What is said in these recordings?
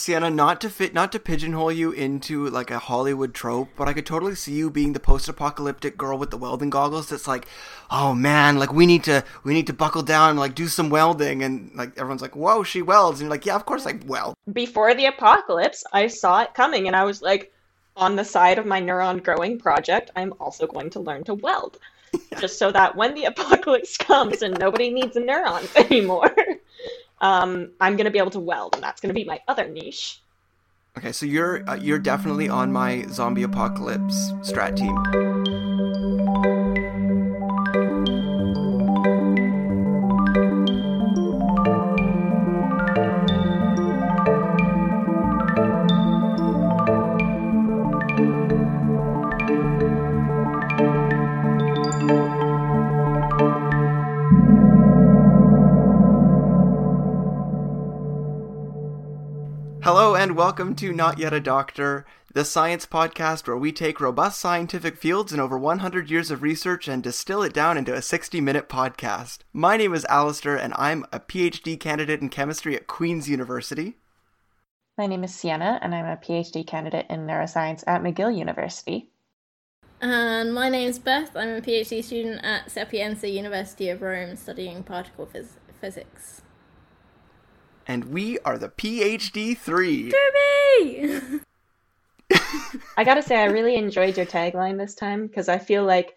Sienna, not to fit, not to pigeonhole you into like a Hollywood trope, but I could totally see you being the post-apocalyptic girl with the welding goggles. That's like, oh man, like we need to, we need to buckle down, and, like do some welding, and like everyone's like, whoa, she welds, and you're like, yeah, of course I weld. Before the apocalypse, I saw it coming, and I was like, on the side of my neuron growing project, I'm also going to learn to weld, just so that when the apocalypse comes and nobody needs neurons anymore um, I'm going to be able to weld, and that's going to be my other niche. Okay, so you're uh, you're definitely on my zombie apocalypse strat team. Hello and welcome to Not Yet a Doctor, the science podcast where we take robust scientific fields and over 100 years of research and distill it down into a 60 minute podcast. My name is Alistair and I'm a PhD candidate in chemistry at Queen's University. My name is Sienna and I'm a PhD candidate in neuroscience at McGill University. And my name's Beth. I'm a PhD student at Sapienza University of Rome studying particle phys- physics and we are the PhD three. Derby! I gotta say, I really enjoyed your tagline this time because I feel like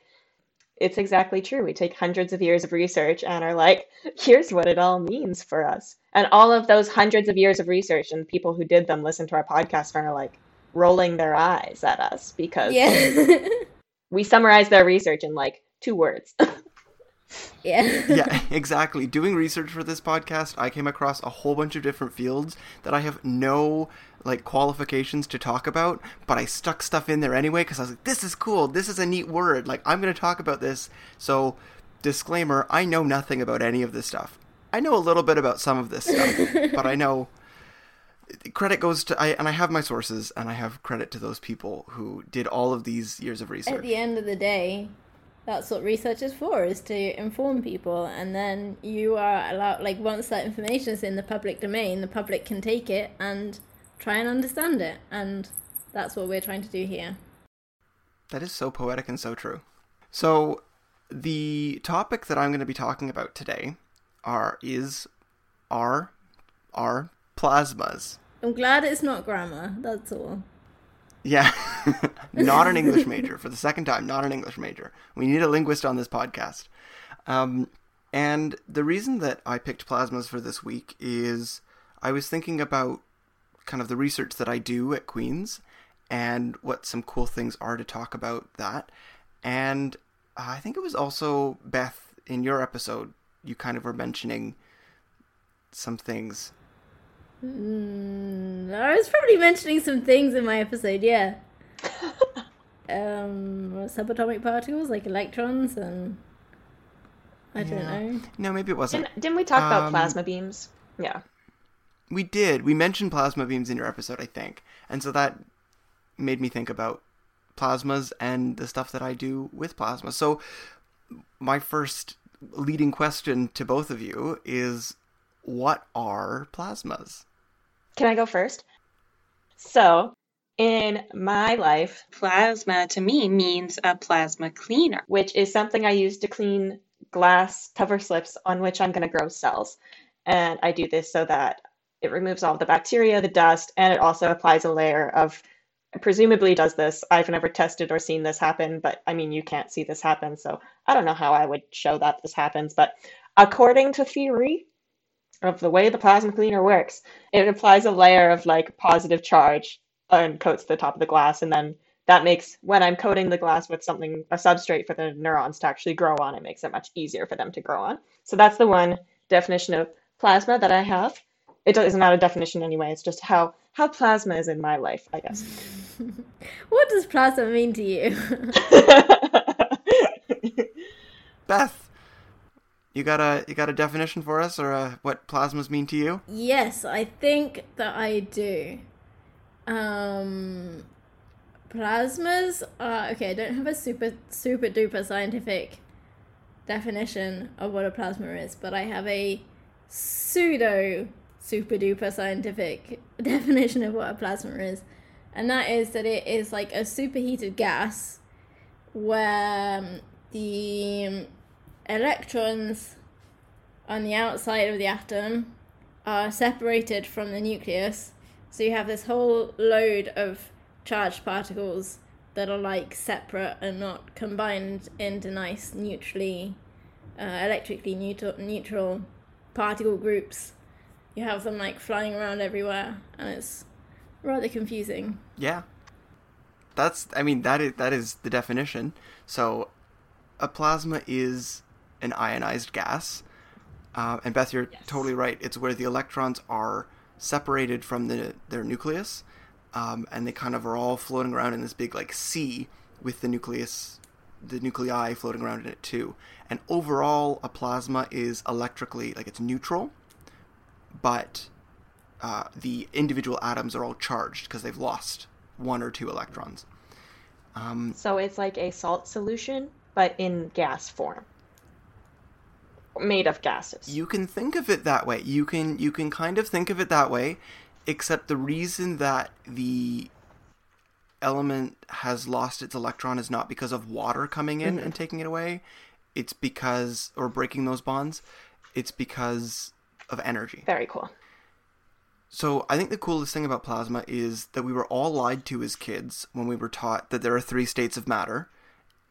it's exactly true. We take hundreds of years of research and are like, here's what it all means for us. And all of those hundreds of years of research and people who did them listen to our podcast and are like rolling their eyes at us because yeah. we summarize their research in like two words. Yeah. yeah, exactly. Doing research for this podcast, I came across a whole bunch of different fields that I have no like qualifications to talk about, but I stuck stuff in there anyway because I was like, this is cool. This is a neat word. Like, I'm going to talk about this. So, disclaimer I know nothing about any of this stuff. I know a little bit about some of this stuff, but I know credit goes to I and I have my sources and I have credit to those people who did all of these years of research. At the end of the day, that's what research is for is to inform people and then you are allowed like once that information is in the public domain the public can take it and try and understand it and that's what we're trying to do here. That is so poetic and so true. So the topic that i'm going to be talking about today are is are are plasmas. I'm glad it's not grammar that's all yeah, not an English major for the second time. Not an English major. We need a linguist on this podcast. Um, and the reason that I picked plasmas for this week is I was thinking about kind of the research that I do at Queen's and what some cool things are to talk about that. And I think it was also Beth in your episode. You kind of were mentioning some things Mm, I was probably mentioning some things in my episode, yeah. um, subatomic particles like electrons and I don't know. No, maybe it wasn't. Didn't, didn't we talk um, about plasma beams? Yeah. We did. We mentioned plasma beams in your episode, I think. And so that made me think about plasmas and the stuff that I do with plasma. So my first leading question to both of you is what are plasmas? Can I go first? So, in my life, plasma to me means a plasma cleaner, which is something I use to clean glass cover slips on which I'm going to grow cells. And I do this so that it removes all the bacteria, the dust, and it also applies a layer of presumably does this. I've never tested or seen this happen, but I mean, you can't see this happen, so I don't know how I would show that this happens. But according to theory, of the way the plasma cleaner works. It applies a layer of like positive charge and coats the top of the glass, and then that makes when I'm coating the glass with something a substrate for the neurons to actually grow on, it makes it much easier for them to grow on. So that's the one definition of plasma that I have. It is not a definition anyway. It's just how how plasma is in my life, I guess. what does plasma mean to you? Beth. You got a you got a definition for us, or uh, what plasmas mean to you? Yes, I think that I do. Um, plasmas are okay. I don't have a super super duper scientific definition of what a plasma is, but I have a pseudo super duper scientific definition of what a plasma is, and that is that it is like a superheated gas where um, the electrons on the outside of the atom are separated from the nucleus. So you have this whole load of charged particles that are like separate and not combined into nice neutrally, uh, electrically neutral, neutral particle groups. You have them like flying around everywhere, and it's rather confusing. Yeah. That's I mean that is that is the definition. So a plasma is an ionized gas. Uh, and Beth, you're Yes. totally right. It's where the electrons are separated from the their nucleus, um, and they kind of are all floating around in this big like sea with the nucleus, the nuclei floating around in it too. And overall, a plasma is electrically like it's neutral, but uh, the individual atoms are all charged because they've lost one or two electrons. Um, So it's like a salt solution, but in gas form. Made of gases. You can think of it that way. You can you can kind of think of it that way, except the reason that the element has lost its electron is not because of water coming in mm-hmm. and taking it away. It's because or breaking those bonds. It's because of energy. Very cool. So I think the coolest thing about plasma is that we were all lied to as kids when we were taught that there are three states of matter.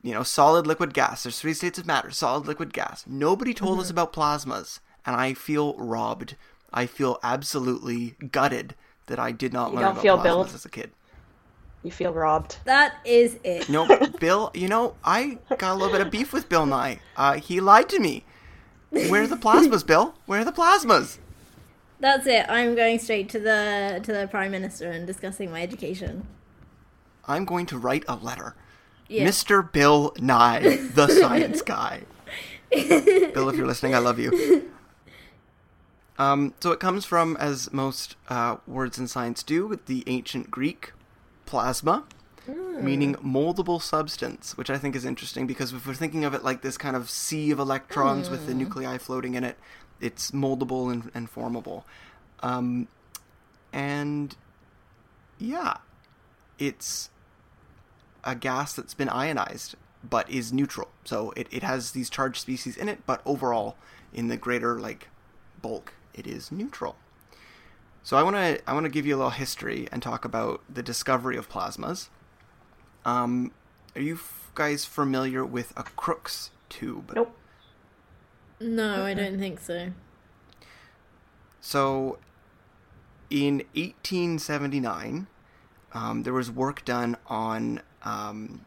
You know, solid, liquid, gas. There's three states of matter: solid, liquid, gas. Nobody told us about plasmas, and I feel robbed. I feel absolutely gutted that I did not You learn don't about feel plasmas Bill? as a kid. You feel robbed. That is it. No, Bill. You know, I got a little bit of beef with Bill Nye. Uh, he lied to me. Where are the plasmas, Bill? Where are the plasmas? That's it. I'm going straight to the to the prime minister and discussing my education. I'm going to write a letter. Yeah. Mr. Bill Nye, the science guy. Bill, if you're listening, I love you. Um, so it comes from, as most uh, words in science do, the ancient Greek plasma, meaning moldable substance, which I think is interesting because if we're thinking of it like this kind of sea of electrons with the nuclei floating in it, it's moldable and, and formable. Um, and yeah, it's a gas that's been ionized but is neutral. So it, it has these charged species in it, but overall, in the greater like bulk, it is neutral. So I want to I want to give you a little history and talk about the discovery of plasmas. Um, are you f- guys familiar with a Crookes tube? Nope. No, I don't think so. So, in 1879, um, there was work done on um,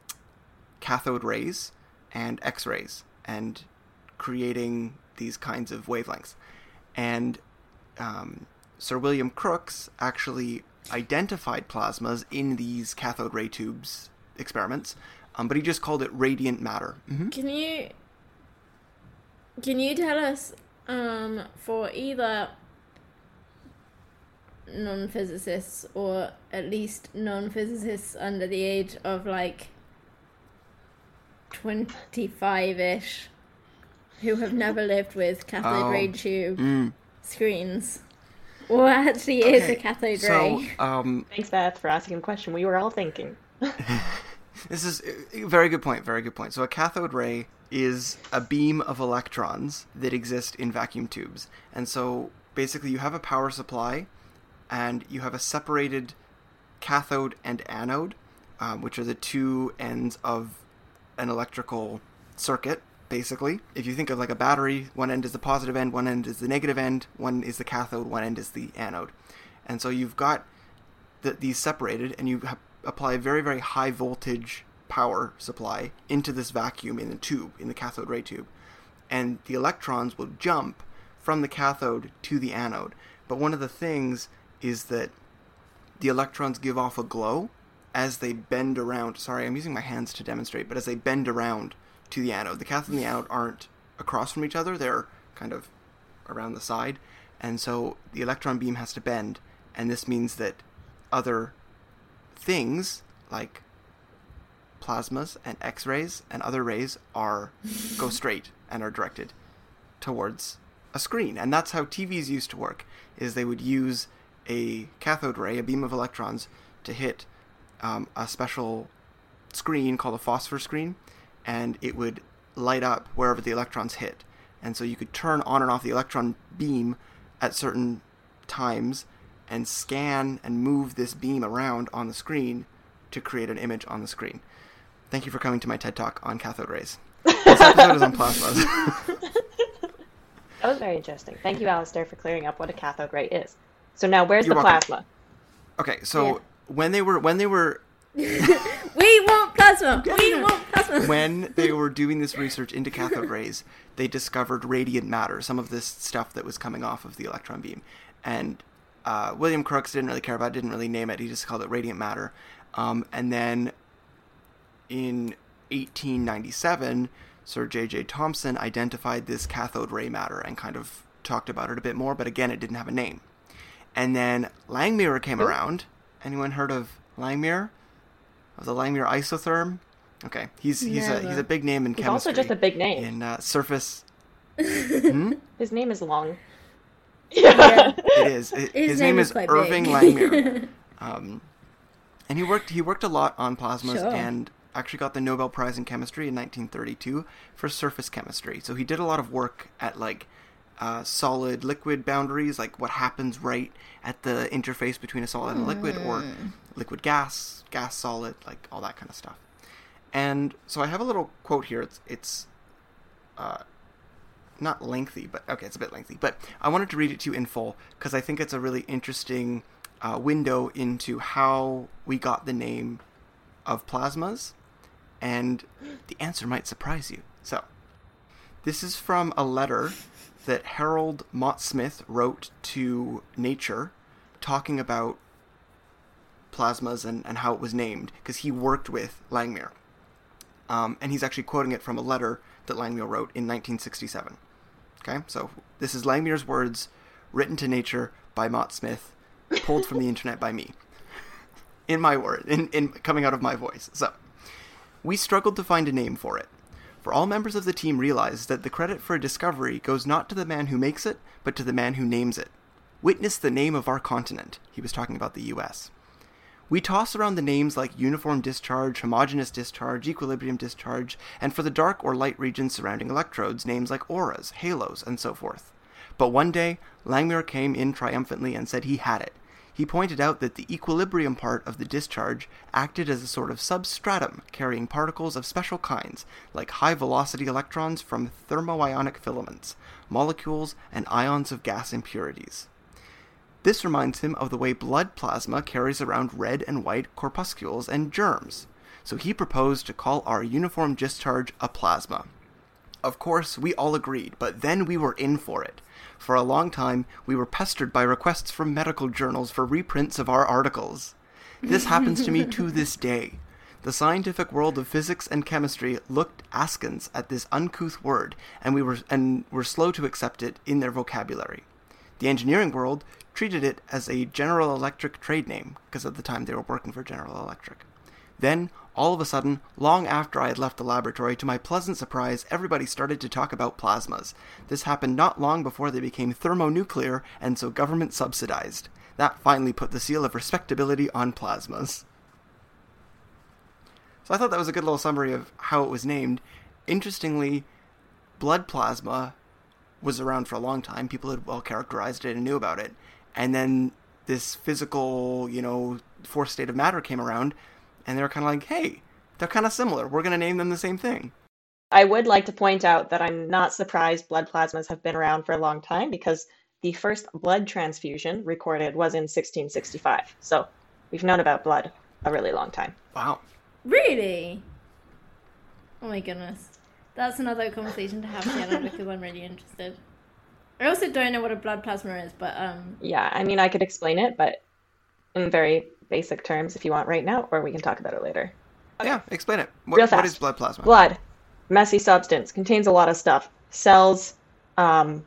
cathode rays and X rays and creating these kinds of wavelengths. And um, Sir William Crookes actually identified plasmas in these cathode ray tubes experiments, um, but he just called it radiant matter. hmm Can you can you tell us um for either non-physicists or at least non-physicists under the age of like 25ish who have never lived with cathode Oh. ray tube Mm. screens what actually is a Okay, cathode So, ray um, Thanks, Beth, for asking the question. We were all thinking. This is a very good point. Very good point. So a cathode ray is a beam of electrons that exist in vacuum tubes, and so basically you have a power supply, and you have a separated cathode and anode, um, which are the two ends of an electrical circuit. Basically, if you think of like a battery, one end is the positive end, one end is the negative end, one is the cathode, one end is the anode, and so you've got the, these separated, and you apply a very very high voltage power supply into this vacuum in the tube in the cathode ray tube, and the electrons will jump from the cathode to the anode. But one of the things is that the electrons give off a glow as they bend around. Sorry, I'm using my hands to demonstrate, but as they bend around to the anode, the cathode and the anode aren't across from each other; they're kind of around the side, and so the electron beam has to bend, and this means that other things like plasmas and X-rays and other rays are go straight and are directed towards a screen, and that's how TVs used to work. Is they would use a cathode ray, a beam of electrons, to hit um, a special screen called a phosphor screen, and it would light up wherever the electrons hit. And so you could turn on and off the electron beam at certain times and scan and move this beam around on the screen to create an image on the screen. Thank you for coming to my TED Talk on cathode rays. This episode is on plasmas. That was very interesting. Thank you, Alistair, for clearing up what a cathode ray is. So now, where's You're the welcome. plasma? okay, so Yeah. when they were when they were We want plasma. We want plasma. when they were doing this research into cathode rays, they discovered radiant matter, some of this stuff that was coming off of the electron beam. And uh, William Crookes didn't really care about it, didn't really name it. He just called it radiant matter. Um, and then in 1897, Sir J.J. Thomson identified this cathode ray matter and kind of talked about it a bit more, but again, it didn't have a name. And then Langmuir came around. Anyone heard of Langmuir? Of the Langmuir isotherm? Okay, he's he's a he's a big name in He's chemistry. also just a big name. in uh, surface. His name is long. Yeah. It is. It- His, his, name, name is is Irving big. Langmuir. Um, and he worked he worked a lot on plasmas Sure. and actually got the Nobel Prize in chemistry in 1932 for surface chemistry. So he did a lot of work at like uh, solid liquid boundaries, like what happens right at the interface between a solid and a liquid, or Hmm. liquid gas, gas solid, like all that kind of stuff. And so I have a little quote here. It's it's uh, not lengthy, but okay, it's a bit lengthy. But I wanted to read it to you in full because I think it's a really interesting uh, window into how we got the name of plasmas, and the answer might surprise you. So, this is from a letter that Harold Mott Smith wrote to Nature, talking about plasmas and, and how it was named because he worked with Langmuir. Um, and he's actually quoting it from a letter that Langmuir wrote in 1967. Okay, so this is Langmuir's words written to Nature by Mott Smith, pulled from the internet by me. In my word, in, in coming out of my voice. So, we struggled to find a name for it. For all members of the team realized that the credit for a discovery goes not to the man who makes it, but to the man who names it. Witness the name of our continent. He was talking about the US. We toss around the names like uniform discharge, homogeneous discharge, equilibrium discharge, and for the dark or light regions surrounding electrodes, names like auras, halos, and so forth. But one day, Langmuir came in triumphantly and said he had it. He pointed out that the equilibrium part of the discharge acted as a sort of substratum carrying particles of special kinds, like high velocity electrons from thermoionic filaments, molecules, and ions of gas impurities. This reminds him of the way blood plasma carries around red and white corpuscles and germs, so he proposed to call our uniform discharge a plasma. Of course, we all agreed, but then we were in for it. For a long time, we were pestered by requests from medical journals for reprints of our articles. This happens to me to this day. The scientific world of physics and chemistry looked askance at this uncouth word, and we were and were slow to accept it in their vocabulary. The engineering world treated it as a General Electric trade name, because at the time they were working for General Electric. Then, all of a sudden, long after I had left the laboratory, to my pleasant surprise, everybody started to talk about plasmas. This happened not long before they became thermonuclear and so government subsidized. That finally put the seal of respectability on plasmas. So I thought that was a good little summary of how it was named. Interestingly, blood plasma was around for a long time. People had well characterized it and knew about it. And then this physical, you know, fourth state of matter came around, and they were kind of like, hey, they're kind of similar. We're going to name them the same thing. I would like to point out that I'm not surprised blood plasmas have been around for a long time because the first blood transfusion recorded was in 1665. So we've known about blood a really long time. Wow. Really? Oh my goodness. That's another conversation to have, Sienna, because I'm really interested. I also don't know what a blood plasma is, but um, Yeah, I mean, I could explain it, but in very basic terms if you want right now, or we can talk about it later. Yeah, explain it. What, Real fast. is blood plasma? Blood, messy substance, contains a lot of stuff. Cells, um,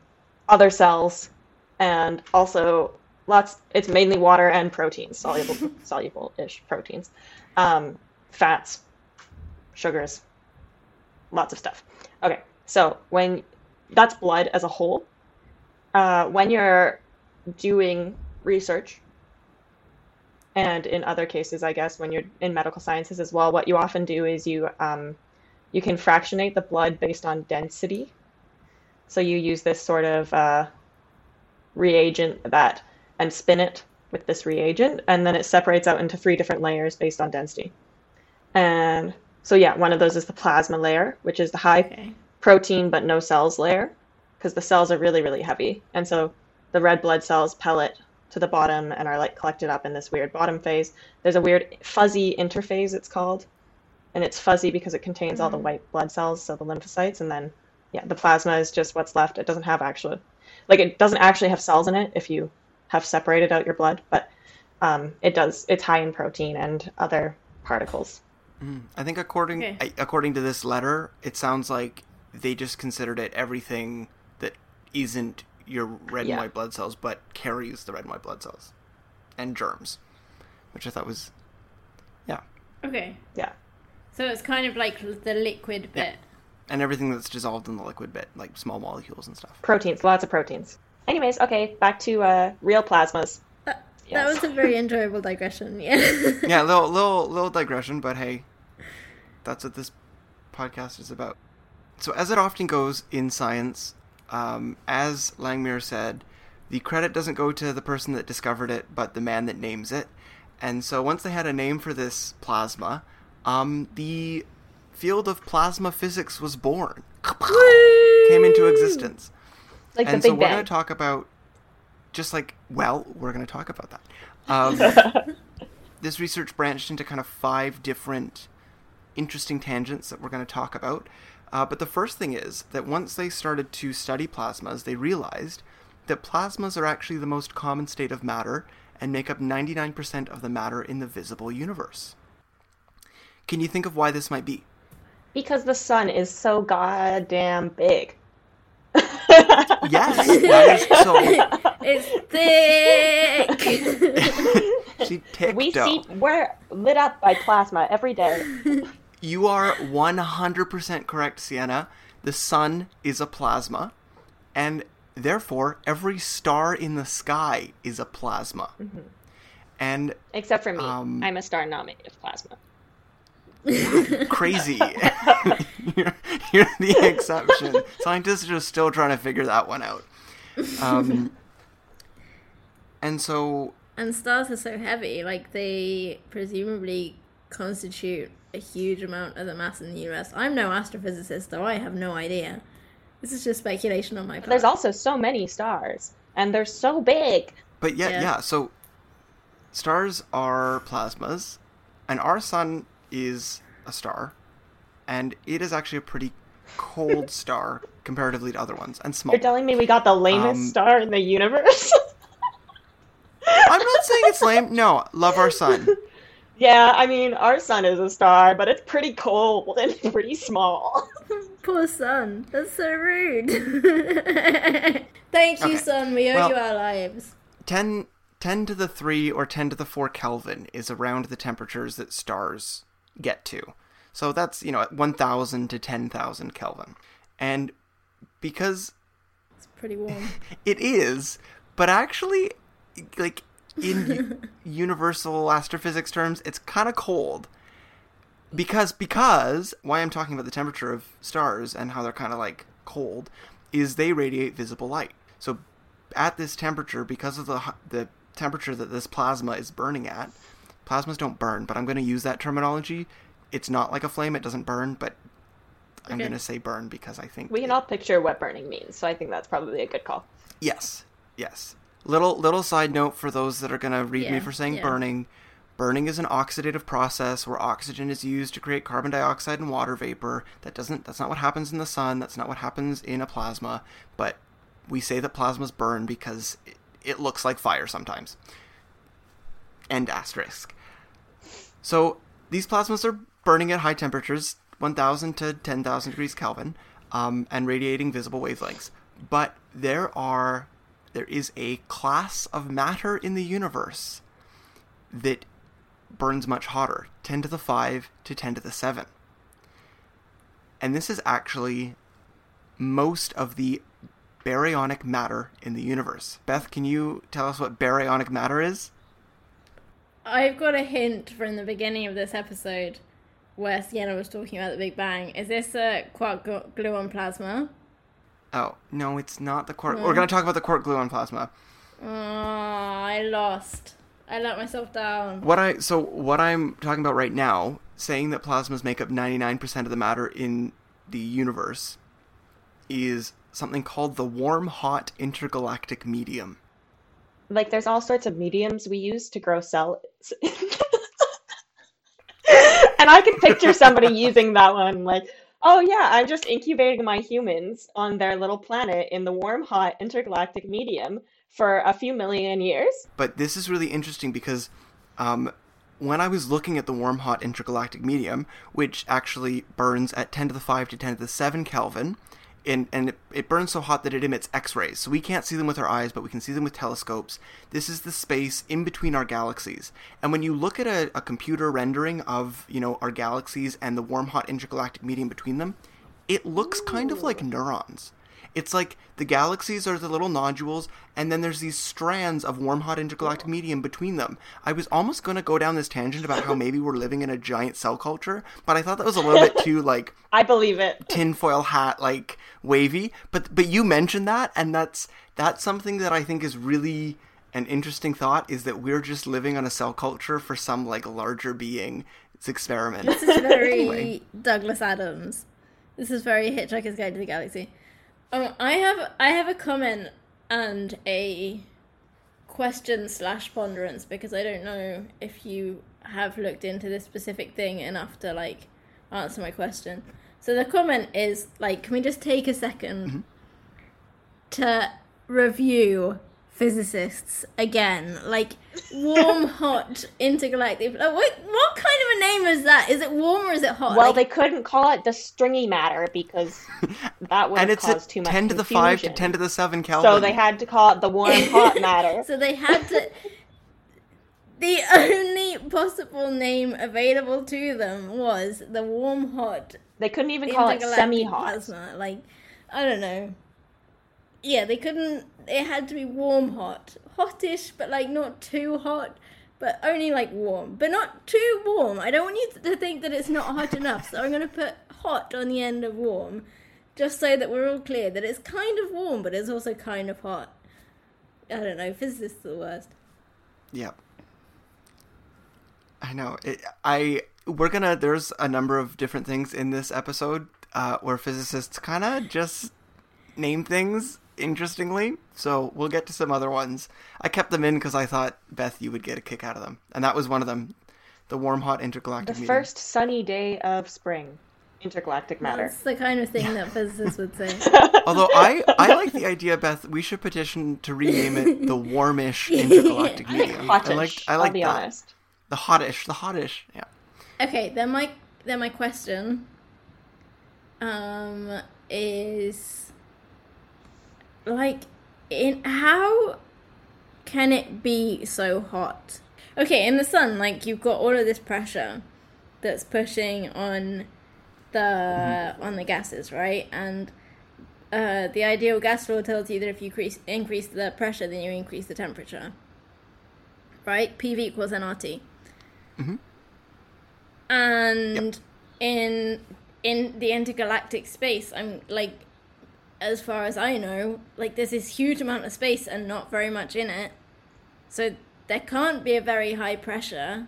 other cells, and also lots. It's mainly water and proteins, soluble, soluble-ish proteins, um, fats, sugars, lots of stuff. Okay, so when that's blood as a whole, uh, when you're doing research, and in other cases, I guess, when you're in medical sciences as well, what you often do is you um, you can fractionate the blood based on density. So you use this sort of uh, reagent that and spin it with this reagent, and then it separates out into three different layers based on density. And so yeah, one of those is the plasma layer, which is the high Okay. protein but no cells layer, because the cells are really really heavy, and so the red blood cells pellet to the bottom and are like collected up in this weird bottom phase. There's a weird fuzzy interphase it's called, and it's fuzzy because it contains all the white blood cells, so the lymphocytes, and then yeah, the plasma is just what's left. It doesn't have actual, like it doesn't actually have cells in it if you have separated out your blood, but um, it does. It's high in protein and other particles. I think according Okay. I, according to this letter, it sounds like they just considered it everything that isn't your red Yeah. and white blood cells, but carries the red and white blood cells and germs, which I thought was, yeah, Okay. Yeah. So it's kind of like the liquid Yeah. bit. and everything that's dissolved in the liquid bit, like small molecules and stuff. Proteins, lots of proteins. Anyways, okay, back to uh, real plasmas. That, Yes. that was a very enjoyable digression. Yeah. yeah, little little little digression, but hey, that's what this podcast is about. So, as it often goes in science, um, as Langmuir said, the credit doesn't go to the person that discovered it, but the man that names it. And so, once they had a name for this plasma, um, the field of plasma physics was born, came into existence. Like and so we're going to talk about just like well we're going to talk about that. Um, this research branched into kind of five different interesting tangents that we're going to talk about uh, but the first thing is that once they started to study plasmas they realized that plasmas are actually the most common state of matter and make up 99% of the matter in the visible universe can you think of why this might be Because the sun is so goddamn big. yes that is so it's thick. she ticked we see we're lit up by plasma every day. You are 100% correct, Sienna. The sun is a plasma, and therefore every star in the sky is a plasma. And Except for me. Um, I'm a star not made of plasma. crazy. you're, you're the exception. Scientists are still trying to figure that one out. Um, and so, and stars are so heavy, like they presumably constitute a huge amount of the mass in the universe. I'm no astrophysicist, though I have no idea. This is just speculation on my part. There's also so many stars, and they're so big. but yeah, Yeah. yeah, so stars are plasmas, and our sun is a star, and it is actually a pretty cold star comparatively to other ones, and small. You're telling me we got the lamest Um, star in the universe? I'm not saying it's lame. No, love our sun. yeah, I mean, our sun is a star, but it's pretty cold and pretty small. Poor sun. That's so rude. Thank you, Okay. sun. We owe Well- you our lives. 10, 10 to the 3 or 10 to the 4 Kelvin is around the temperatures that stars get to. So that's, you know, at 1000 to 10,000 Kelvin. And because It's pretty warm. it is, but actually, like, in universal astrophysics terms, it's kind of cold. Because, because, why I'm talking about the temperature of stars and how they're kind of like cold, is they radiate visible light. So, at this temperature, because of the, the temperature that this plasma is burning at, plasmas don't burn, but I'm going to use that terminology. It's not like a flame, it doesn't burn, but I'm going to say burn because I think We can it- all picture what burning means, so I think that's probably a good call. Yes, yes. Little little side note for those that are gonna read me for saying yeah. burning. Burning is an oxidative process where oxygen is used to create carbon dioxide and water vapor. That doesn't that's not what happens in the sun. That's not what happens in a plasma. But we say that plasmas burn because it, it looks like fire sometimes. End asterisk. So these plasmas are burning at high temperatures, 1,000 to 10,000 degrees Kelvin, um, and radiating visible wavelengths. But there are there is a class of matter in the universe that burns much hotter, 10 to the 5 to 10 to the 7. And this is actually most of the baryonic matter in the universe. Beth, can you tell us what baryonic matter is? I've got a hint from the beginning of this episode where Sienna was talking about the Big Bang. Is this a quark glu- gluon plasma? Oh, no, it's not the quark. We're hmm. going to talk about the quark gluon plasma. Oh, I lost. I let myself down. What I so what I'm talking about right now, saying that plasmas make up 99% of the matter in the universe is something called the warm hot intergalactic medium. Like there's all sorts of mediums we use to grow cells. and I can picture somebody using that one like, oh yeah, I'm just incubating my humans on their little planet in the warm hot intergalactic medium for a few million years. But this is really interesting because um, when I was looking at the warm hot intergalactic medium, which actually burns at 10 to the 5 to 10 to the 7 Kelvin, and, and it, it burns so hot that it emits X rays. So we can't see them with our eyes, but we can see them with telescopes. This is the space in between our galaxies. And when you look at a, a computer rendering of, you know, our galaxies and the warm hot intergalactic medium between them, it looks kind of like neurons. It's like the galaxies are the little nodules, and then there's these strands of warm, hot intergalactic medium between them. I was almost going to go down this tangent about how maybe we're living in a giant cell culture, but I thought that was a little bit too like I believe it. tinfoil hat like wavy. But but you mentioned that, and that's that's something that I think is really an interesting thought. Is that we're just living on a cell culture for some like larger being. It's experiment. This is very Anyway. Douglas Adams. This is very Hitchhiker's Guide to the Galaxy. Um, I have I have a comment and a question slash ponderance because I don't know if you have looked into this specific thing enough to like answer my question. So the comment is like, can we just take a 2nd to review physicists again? Like warm, hot, intergalactic. Like, what what kind of a name is that? Is it warm or is it hot? Well, Like, they couldn't call it the stringy matter because that would and it's at caused too much 10 to the 5 to 10 to the 7 Kelvin. So they had to call it the warm hot matter. So they had to. the only possible name available to them was the warm, hot, They couldn't even call it semi-hot. plasma. Like, I don't know. Yeah, they couldn't. It had to be warm, hot, hotish, but like not too hot, but only like warm, but not too warm. I don't want you to think that it's not hot enough. So I'm gonna put hot on the end of warm, just so that we're all clear that it's kind of warm, but it's also kind of hot. I don't know. Physicists are the worst. Yep. I know. It, I we're gonna. There's a number of different things in this episode uh, where physicists kind of just name things interestingly. So we'll get to some other ones. I kept them in because I thought Beth, you would get a kick out of them, and that was one of them. The warm, hot intergalactic. The medium. first sunny day of spring. Intergalactic matter. That's the kind of thing that physicists would say. Although I, I like the idea, Beth. We should petition to rename it the warmish intergalactic I think medium. hotish. I like. I will be that. honest. The hottish. The hottish. Yeah. Okay, then my then my question um is like in how can it be so hot? Okay, in the sun, like you've got all of this pressure that's pushing on the on the gases, right? And uh, the ideal gas law tells you that if you increase increase the pressure, then you increase the temperature. Right? PV equals nRT. And in in the intergalactic space, I'm like, as far as I know, like there's this huge amount of space and not very much in it. So there can't be a very high pressure.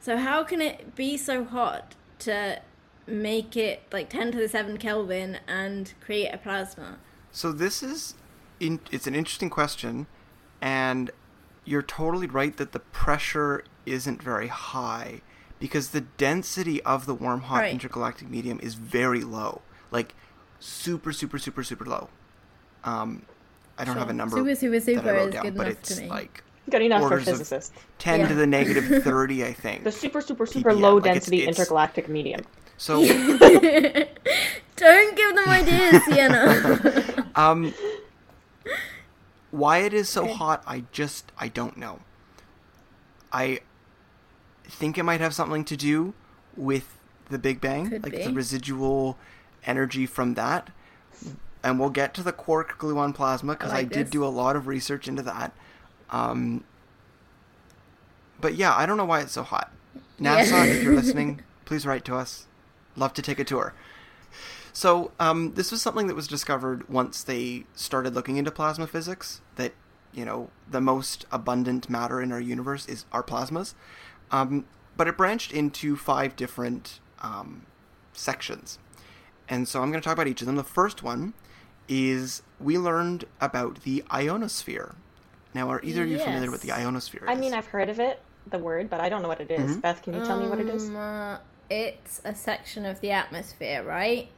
So how can it be so hot to make it like 10 to the 7 Kelvin and create a plasma? So this is, in, it's an interesting question, and you're totally right that the pressure isn't very high because the density of the warm hot Right. intergalactic medium is very low, like super, super, super, super low. Um, I don't have a number Super, super, that super I wrote is down, good but enough to it's me. like Good enough for Orders of- physicists. 10 Yeah. to the negative 30, I think. The super, super, super PPM, low like, it's- density it's- intergalactic medium. So, Don't give them ideas, Sienna. um, why it is so Okay. hot, I just I don't know. I think it might have something to do with the Big Bang, Could like be. the residual energy from that. and we'll get to the quark gluon plasma because I, like did this. do a lot of research into that. Um, but yeah, I don't know why it's so hot. Yeah. NASA, if you're listening, please write to us. Love to take a tour. So, um, this was something that was discovered once they started looking into plasma physics. That you know, the most abundant matter in our universe is our plasmas. Um, but it branched into five different um, sections, and so I'm going to talk about each of them. The first one is we learned about the ionosphere. Now, are either of you familiar with the ionosphere? I is? mean, I've heard of it, the word, but I don't know what it is. Mhm. Beth, can you tell me what it is? Um, uh, it's a section of the atmosphere, right?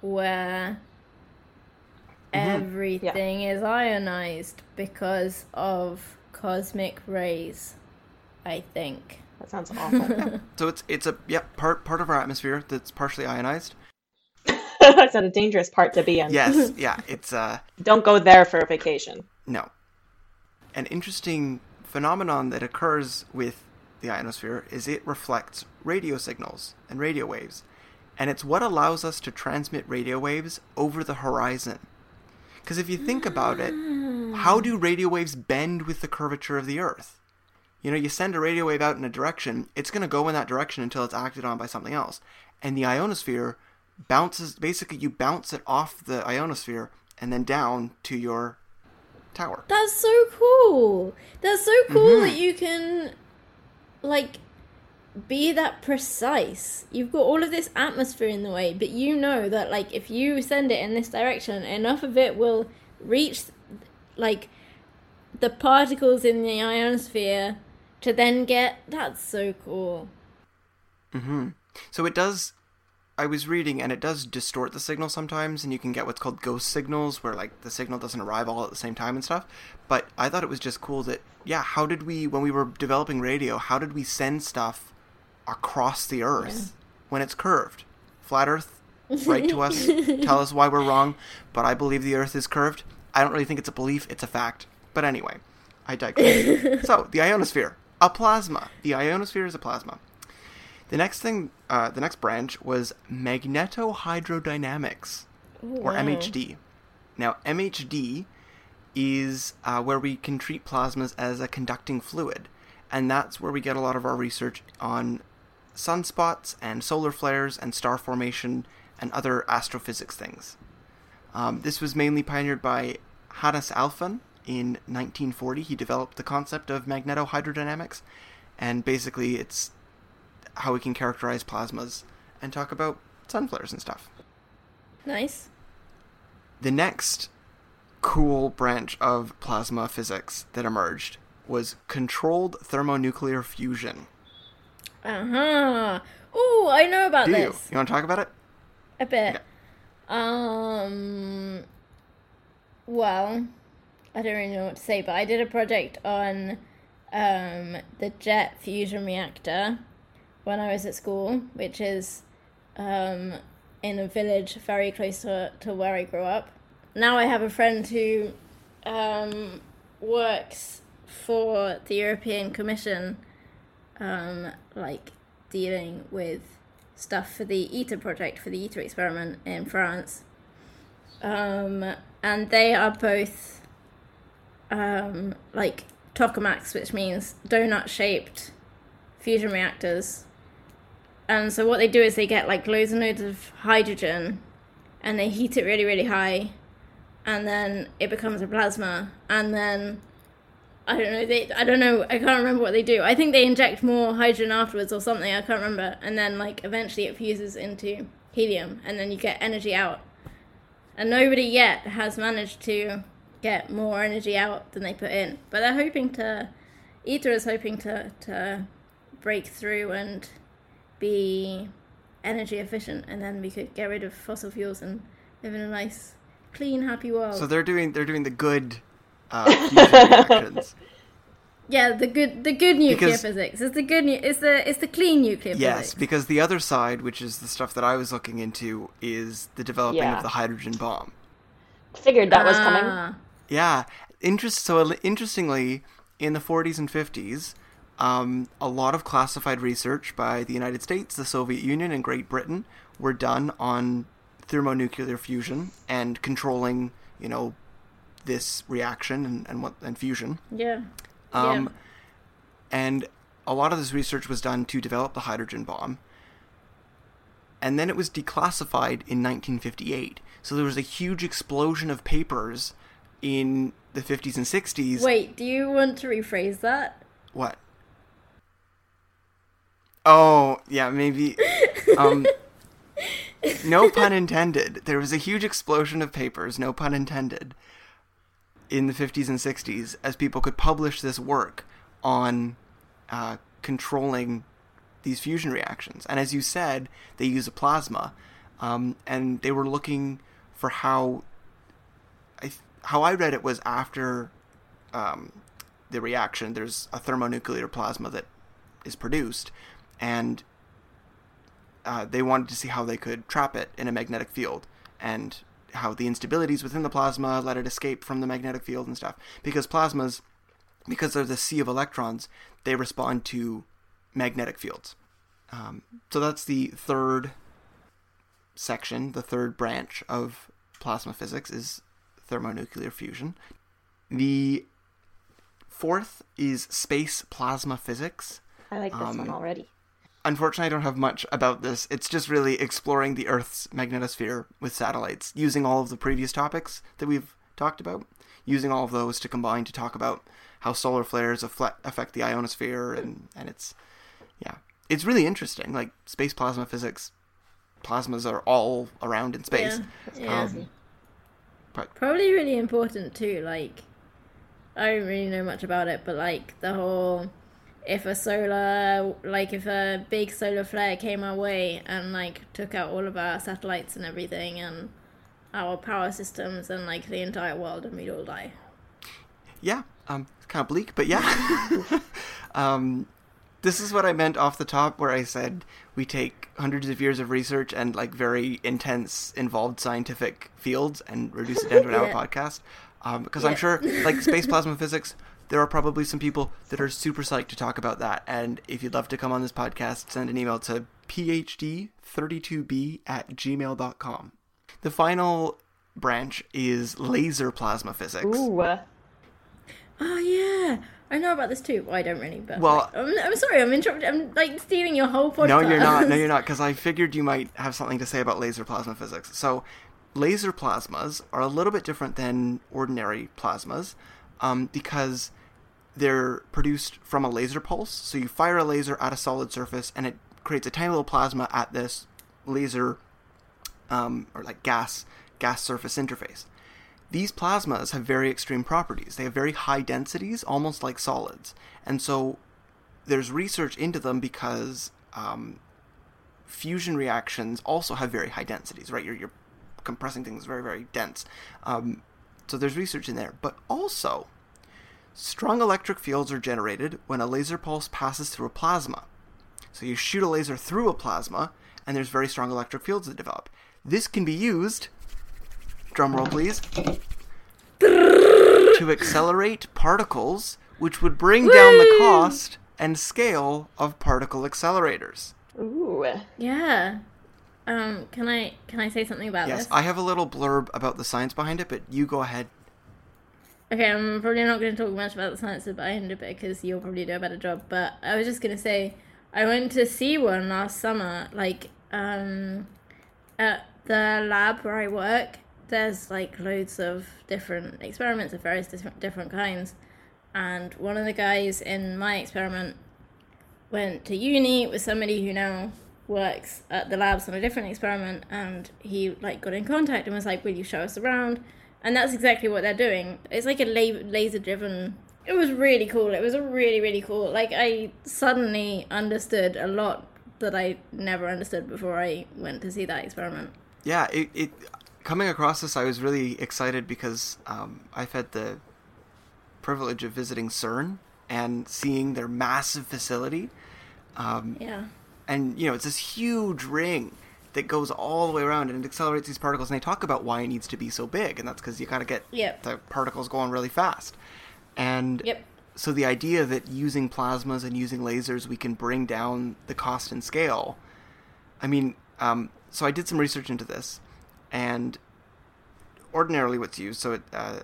Where Mm-hmm. everything is ionized because of cosmic rays, I think. That sounds awful. So it's it's a yeah part part of our atmosphere that's partially ionized. That's not a dangerous part to be in. Yes, yeah, it's uh Don't go there for a vacation. no. An interesting phenomenon that occurs with the ionosphere is it reflects radio signals and radio waves, and it's what allows us to transmit radio waves over the horizon. Because if you think about it, how do radio waves bend with the curvature of the Earth? You know, you send a radio wave out in a direction, it's going to go in that direction until it's acted on by something else. And the ionosphere bounces, basically, you bounce it off the ionosphere and then down to your tower. That's so cool. That's so cool Mm-hmm. that you can, like, be that precise. You've got all of this atmosphere in the way, but you know that, like, if you send it in this direction, enough of it will reach, like, the particles in the ionosphere to then get. That's so cool. So it does. I was reading, and it does distort the signal sometimes, and you can get what's called ghost signals, where like the signal doesn't arrive all at the same time and stuff. But I thought it was just cool that yeah, how did we when we were developing radio, how did we send stuff across the Earth when it's curved? Flat Earth, write to us, tell us why we're wrong. But I believe the Earth is curved. I don't really think it's a belief; it's a fact. But anyway, I digress. so the ionosphere, a plasma. The ionosphere is a plasma. The next thing, uh, the next branch was magnetohydrodynamics, or wow. MHD. Now, MHD is uh, where we can treat plasmas as a conducting fluid, and that's where we get a lot of our research on sunspots and solar flares and star formation and other astrophysics things. Um, this was mainly pioneered by Hannes Alfvén in 1940. He developed the concept of magnetohydrodynamics, and basically it's how we can characterize plasmas and talk about sun flares and stuff. Nice. The next cool branch of plasma physics that emerged was controlled thermonuclear fusion. Uh huh. Oh, I know about Do you? You want to talk about it? A bit. Okay. Um. Well, I don't really know what to say, but I did a project on um, the JET fusion reactor when I was at school, which is um, in a village very close to, to where I grew up. Now I have a friend who um, works for the European Commission, um, like dealing with stuff for the ITER project, for the ITER experiment in France. Um, and they are both um, like tokamaks, which means donut shaped fusion reactors. And so what they do is they get like loads and loads of hydrogen and they heat it really, really high and then it becomes a plasma and then I don't know, they I don't know, I can't remember what they do. I think they inject more hydrogen afterwards or something, I can't remember. And then like eventually it fuses into helium and then you get energy out. And nobody yet has managed to get more energy out than they put in. But they're hoping to ITER is hoping to, to break through and be energy efficient and then we could get rid of fossil fuels and live in a nice clean happy world. So they're doing they're doing the good uh, reactions. yeah, the good the good nuclear Because- physics. It's the good nu- it's the it's the clean nuclear Yes, physics. because the other side, which is the stuff that I was looking into, is the developing Yeah. of the hydrogen bomb. Figured that was coming. Ah, Yeah, interest. So interestingly, in the 40s and 50s, um, a lot of classified research by the United States, the Soviet Union, and Great Britain were done on thermonuclear fusion and controlling, you know, this reaction and, and what and fusion. Yeah. Um, Yeah. And a lot of this research was done to develop the hydrogen bomb. And then it was declassified in 1958. So there was a huge explosion of papers in the 50s and 60s. Wait, do you want to rephrase that? What? Oh, yeah, maybe. Um, no pun intended. There was a huge explosion of papers, no pun intended, in the 50s and 60s as people could publish this work on uh, controlling these fusion reactions. And as you said, they use a plasma, um, and they were looking for how. I, how I read it was after um, the reaction, there's a thermonuclear plasma that is produced, and uh, they wanted to see how they could trap it in a magnetic field and how the instabilities within the plasma let it escape from the magnetic field and stuff. Because plasmas, because they're the sea of electrons, they respond to magnetic fields. Um, so that's the third section, the third branch of plasma physics is thermonuclear fusion. The fourth is space plasma physics. I like this Um, one already. Unfortunately, I don't have much about this. It's just really exploring the Earth's magnetosphere with satellites, using all of the previous topics that we've talked about, using all of those to combine to talk about how solar flares affect the ionosphere, and, and it's, yeah, it's really interesting. Like, space plasma physics, plasmas are all around in space. Yeah. yeah. Um, but Probably really important too. Like, I don't really know much about it, but like the whole if a solar, like if a big solar flare came our way and like took out all of our satellites and everything and our power systems and like the entire world and we'd all die. yeah, um, it's kind of bleak, but yeah. um, this is what I meant off the top, where I said we take hundreds of years of research and like very intense, involved scientific fields and reduce it down to an hour Yeah. podcast. Um, because I'm sure, like space plasma physics, there are probably some people that are super psyched to talk about that. And if you'd love to come on this podcast, send an email to phd32b at gmail.com. The final branch is laser plasma physics. Ooh. Oh yeah, I know about this too. Well, I don't really, but Well- like, I'm, I'm sorry, I'm interrupting. I'm like stealing your whole podcast. No, you're not. No, you're not. Because I figured you might have something to say about laser plasma physics. So, laser plasmas are a little bit different than ordinary plasmas um, because they're produced from a laser pulse. So, you fire a laser at a solid surface and it creates a tiny little plasma at this laser um, or like gas gas surface interface. These plasmas have very extreme properties. They have very high densities, almost like solids. And so there's research into them because um, fusion reactions also have very high densities, right? You're, you're compressing things very, very dense. Um, so there's research in there. But also, strong electric fields are generated when a laser pulse passes through a plasma. So you shoot a laser through a plasma, and there's very strong electric fields that develop. This can be used, drum roll please, to accelerate particles, which would bring down the cost and scale of particle accelerators. Ooh. Yeah. Um, can I can I say something about Yes, this? Yes, I have a little blurb about the science behind it, but you go ahead. Okay, I'm probably not going to talk much about the science behind it because you'll probably do a better job. But I was just going to say, I went to see one last summer, like um, at the lab where I work. There's like loads of different experiments of various different different kinds, and one of the guys in my experiment went to uni with somebody who now works at the labs on a different experiment and he like got in contact and was like will you show us around? And that's exactly what they're doing. It's like a la- laser driven it was really cool. It was a really really cool like i suddenly understood a lot that i never understood before i went to see that experiment. Yeah, it, it coming across this, I was really excited because um, I've had the privilege of visiting CERN and seeing their massive facility. Um, yeah and you know it's this huge ring that goes all the way around and it accelerates these particles and they talk about why it needs to be so big and that's because you got to get Yep. the particles going really fast and Yep. so the idea that using plasmas and using lasers we can bring down the cost and scale i mean um, so i did some research into this and ordinarily what's used. So it, uh,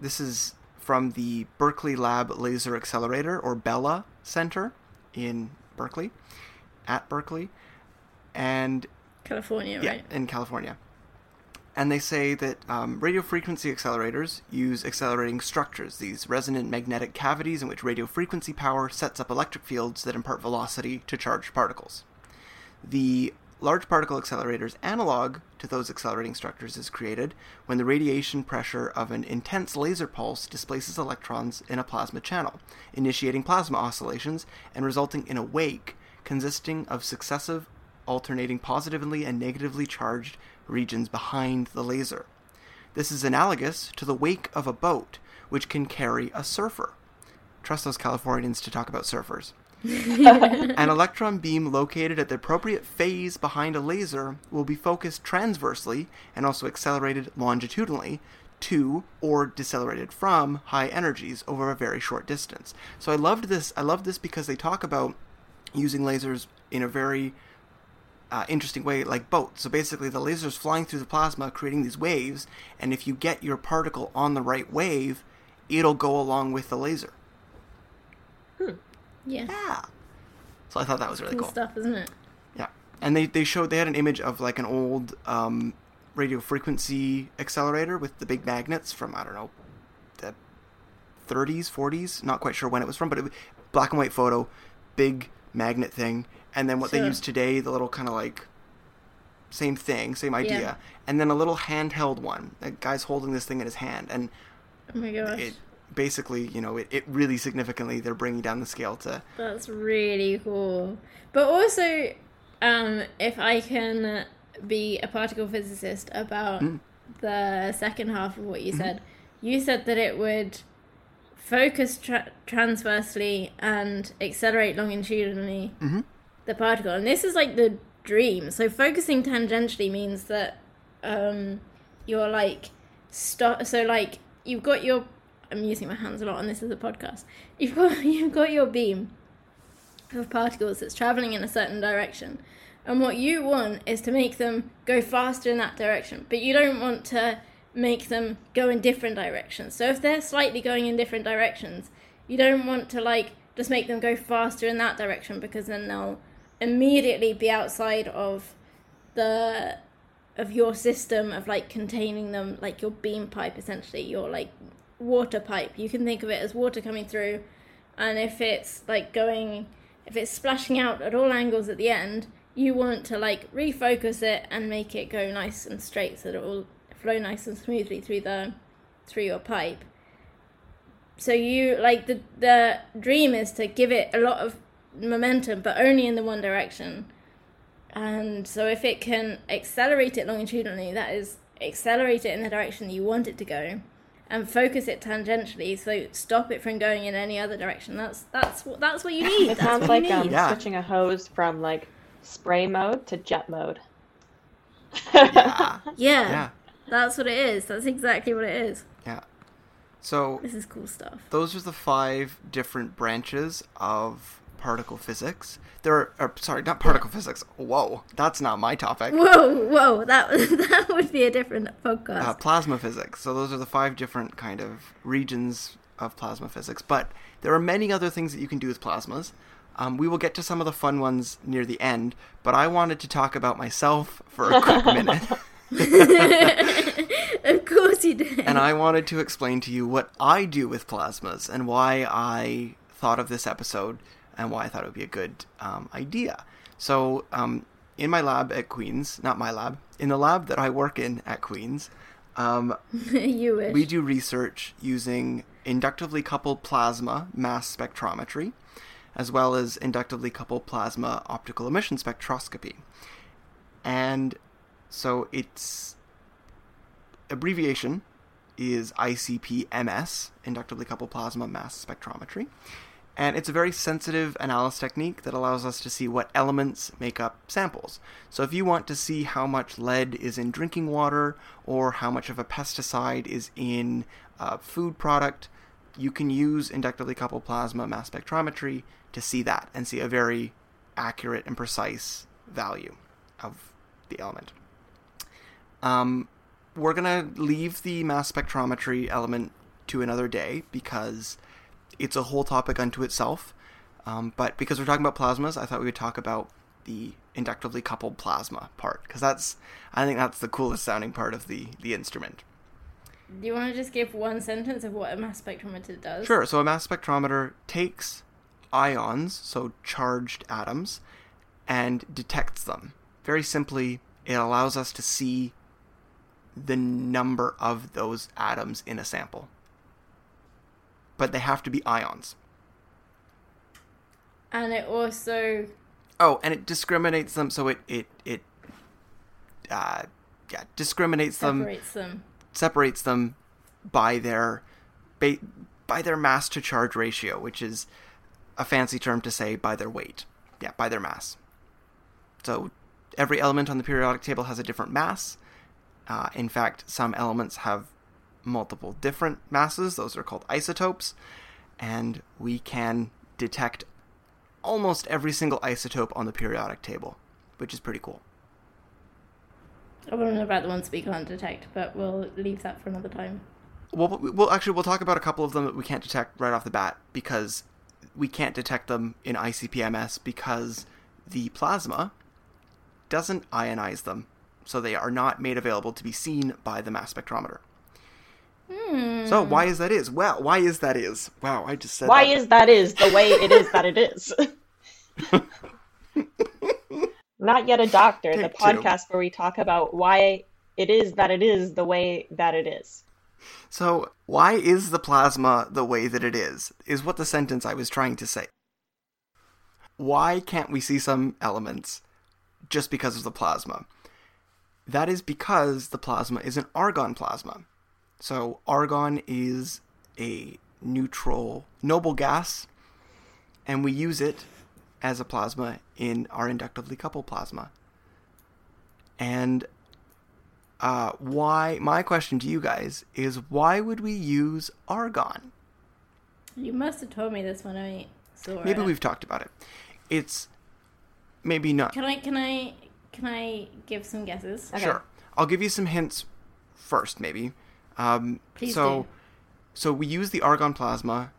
this is from the Berkeley Lab Laser Accelerator or BELLA Center in Berkeley, at Berkeley, and California, yeah, right? in California. And they say that um, radio frequency accelerators use accelerating structures, these resonant magnetic cavities in which radio frequency power sets up electric fields that impart velocity to charged particles. The large particle accelerator's analog to those accelerating structures is created when the radiation pressure of an intense laser pulse displaces electrons in a plasma channel, initiating plasma oscillations and resulting in a wake consisting of successive alternating positively and negatively charged regions behind the laser. This is analogous to the wake of a boat, which can carry a surfer. Trust those Californians to talk about surfers. An electron beam located at the appropriate phase behind a laser will be focused transversely and also accelerated longitudinally to or decelerated from high energies over a very short distance. So I loved this. I loved this because they talk about using lasers in a very uh, interesting way, like boats. So basically, the laser's flying through the plasma, creating these waves, and if you get your particle on the right wave, it'll go along with the laser. Hmm. Yeah. Yeah. So I thought that was really Cool cool. stuff, isn't it? Yeah, and they they showed they had an image of like an old um, radio frequency accelerator with the big magnets from I don't know the 30s, 40s. Not quite sure when it was from, but it black and white photo, big magnet thing, and then what they use today, the little kind of like same thing, same idea, Yeah. and then a little handheld one. A guy's holding this thing in his hand, and Oh my gosh. it basically, you know, it, it really significantly they're bringing down the scale to That's really cool. But also, um, if I can be a particle physicist about Mm. the second half of what Mm-hmm. you said, you said that it would focus tra- transversely and accelerate longitudinally Mhm. the particle. And this is like the dream. So focusing tangentially means that um, you're like stop. So like you've got your. I'm using my hands a lot, and this is a podcast. You've got you've got your beam of particles that's traveling in a certain direction. And what you want is to make them go faster in that direction, but you don't want to make them go in different directions. So if they're slightly going in different directions, you don't want to like just make them go faster in that direction because then they'll immediately be outside of the of your system of like containing them like your beam pipe essentially your like water pipe you can think of it as water coming through and if it's like going if it's splashing out at all angles at the end you want to like refocus it and make it go nice and straight so that it will flow nice and smoothly through the through your pipe so you like the the dream is to give it a lot of momentum but only in the one direction and so if it can accelerate it longitudinally that is accelerate it in the direction you want it to go and focus it tangentially so stop it from going in any other direction that's that's what that's what you need It That's sounds what you like um. Yeah. switching a hose from like spray mode to jet mode. yeah, yeah yeah, that's what it is that's exactly what it is yeah. So this is cool stuff those are the five different branches of particle physics. There are, or, sorry, not particle physics. Whoa, that's not my topic. whoa whoa that that would be a different podcast Uh, plasma physics. So those are the five different kind of regions of plasma physics. But there are many other things that you can do with plasmas. Um, we will get to some of the fun ones near the end, but I wanted to talk about myself for a quick minute. of course you did and I wanted to explain to you what I do with plasmas and why I thought of this episode and why I thought it would be a good um, idea. So, um, in my lab at Queen's, not my lab, in the lab that I work in at Queen's, um, you wish we do research using inductively coupled plasma mass spectrometry, as well as inductively coupled plasma optical emission spectroscopy. And so its abbreviation is ICP-MS, inductively coupled plasma mass spectrometry. And it's a very sensitive analysis technique that allows us to see what elements make up samples. So if you want to see how much lead is in drinking water or how much of a pesticide is in a food product, you can use inductively coupled plasma mass spectrometry to see that and see a very accurate and precise value of the element. Um, we're gonna leave the mass spectrometry element to another day because it's a whole topic unto itself. Um, but because we're talking about plasmas, I thought we would talk about the inductively coupled plasma part because that's I think that's the coolest sounding part of the the instrument. Do you want to just give one sentence of what a mass spectrometer does? Sure. So a mass spectrometer takes ions, so charged atoms, and detects them. Very simply, it allows us to see the number of those atoms in a sample. But they have to be ions. And it also Oh, and it discriminates them, so it it it uh, yeah discriminates them, separates them. separates them by their ba- by their mass to charge ratio, which is a fancy term to say by their weight. Yeah, by their mass. So every element on the periodic table has a different mass. Uh, in fact, some elements have multiple different masses. Those are called isotopes, and we can detect almost every single isotope on the periodic table, which is pretty cool. I to know about the ones we can't detect, but we'll leave that for another time. Well, we'll actually we'll talk about a couple of them that we can't detect right off the bat because we can't detect them in ICP-MS because the plasma doesn't ionize them, so they are not made available to be seen by the mass spectrometer. Hmm. So why is that is? Well, why is that is? Wow, I just said Why that. is that is the way it is that it is? Not yet a doctor, the Take two. podcast where we talk about why it is that it is the way that it is. So, why is the plasma the way that it is? Is what the sentence I was trying to say. Why can't we see some elements just because of the plasma? That is because the plasma is an argon plasma. So, argon is a neutral, noble gas, and we use it as a plasma in our inductively coupled plasma. And uh, why? My question to you guys is: Why would we use argon? You must have told me this when I saw Maybe it. we've talked about it. It's maybe not. Can I? Can I? Can I give some guesses? Okay. Sure. I'll give you some hints first, maybe. Um, Please so, do. so we use the argon plasma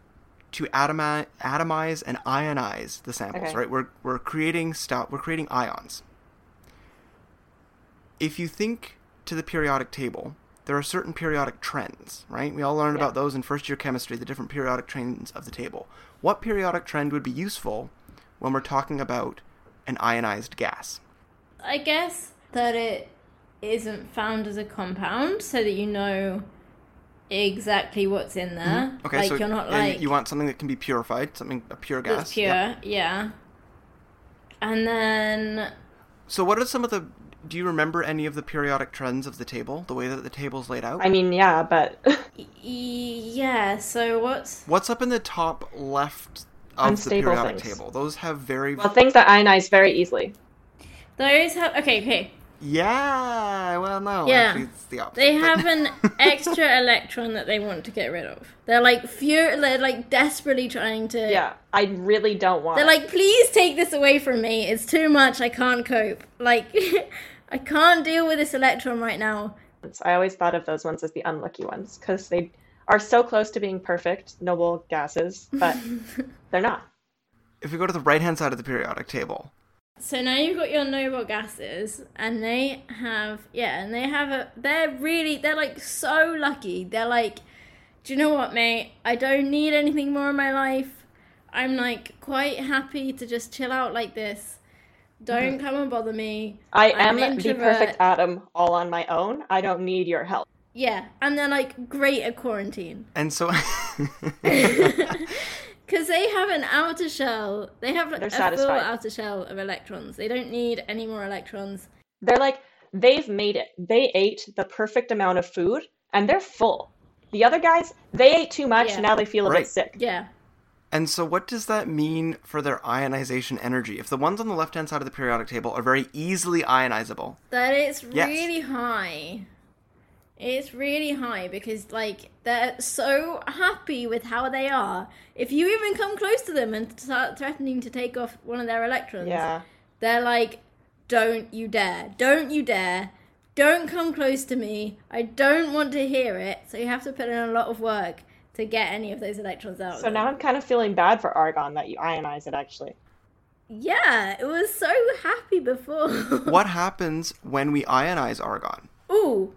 to atomi- atomize and ionize the samples, Okay. right? We're we're creating stuff. We're creating ions. If you think to the periodic table, there are certain periodic trends, right? We all learned Yeah. about those in first year chemistry, the different periodic trends of the table. What periodic trend would be useful when we're talking about an ionized gas? I guess that it isn't found as a compound, so that you know exactly what's in there. Mm-hmm. Okay, like so you're not yeah, you- like you want something that can be purified, something a pure gas. that's pure, Yeah. yeah. And then So, what are some of the? Do you remember any of the periodic trends of the table? The way that the table's laid out. I mean, yeah, but yeah. So what's What's up in the top left of Unstable the periodic things. table? Those have very. well, things that ionize very easily. Those have? Okay, okay. yeah. Well, no. Yeah. Actually, it's the opposite. They but- have an extra electron that they want to get rid of. They're like fur. They're like desperately trying to. Yeah, I really don't want. They're like, please take this away from me. It's too much. I can't cope. Like, I can't deal with this electron right now. I always thought of those ones as the unlucky ones because they are so close to being perfect, noble gases, but they're not. If we go to the right hand side of the periodic table, So now you've got your noble gases, and they have yeah, and they have a. They're really they're like so lucky. They're like, do you know what, mate? I don't need anything more in my life. I'm like quite happy to just chill out like this. Don't mm-hmm. come and bother me. I I'm am the perfect atom all on my own. I don't need your help. Yeah, and they're like great at quarantine and so because they have an outer shell. They have a full outer shell of electrons. They don't need any more electrons. They're like, they've made it. They ate the perfect amount of food and they're full. The other guys, they ate too much Yeah. and now they feel a Right. bit sick. Yeah. And so, what does that mean for their ionization energy? If the ones on the left hand side of the periodic table are very easily ionizable, that it's Yes. really high. It's really high because like they're so happy with how they are. If you even come close to them and start threatening to take off one of their electrons, Yeah. they're like, "Don't you dare! Don't you dare! don't come close to me. I don't want to hear it. So you have to put in a lot of work to get any of those electrons out. So now I'm kind of feeling bad for argon that you ionize it actually. Yeah, it was so happy before. what happens when we ionize argon? Ooh.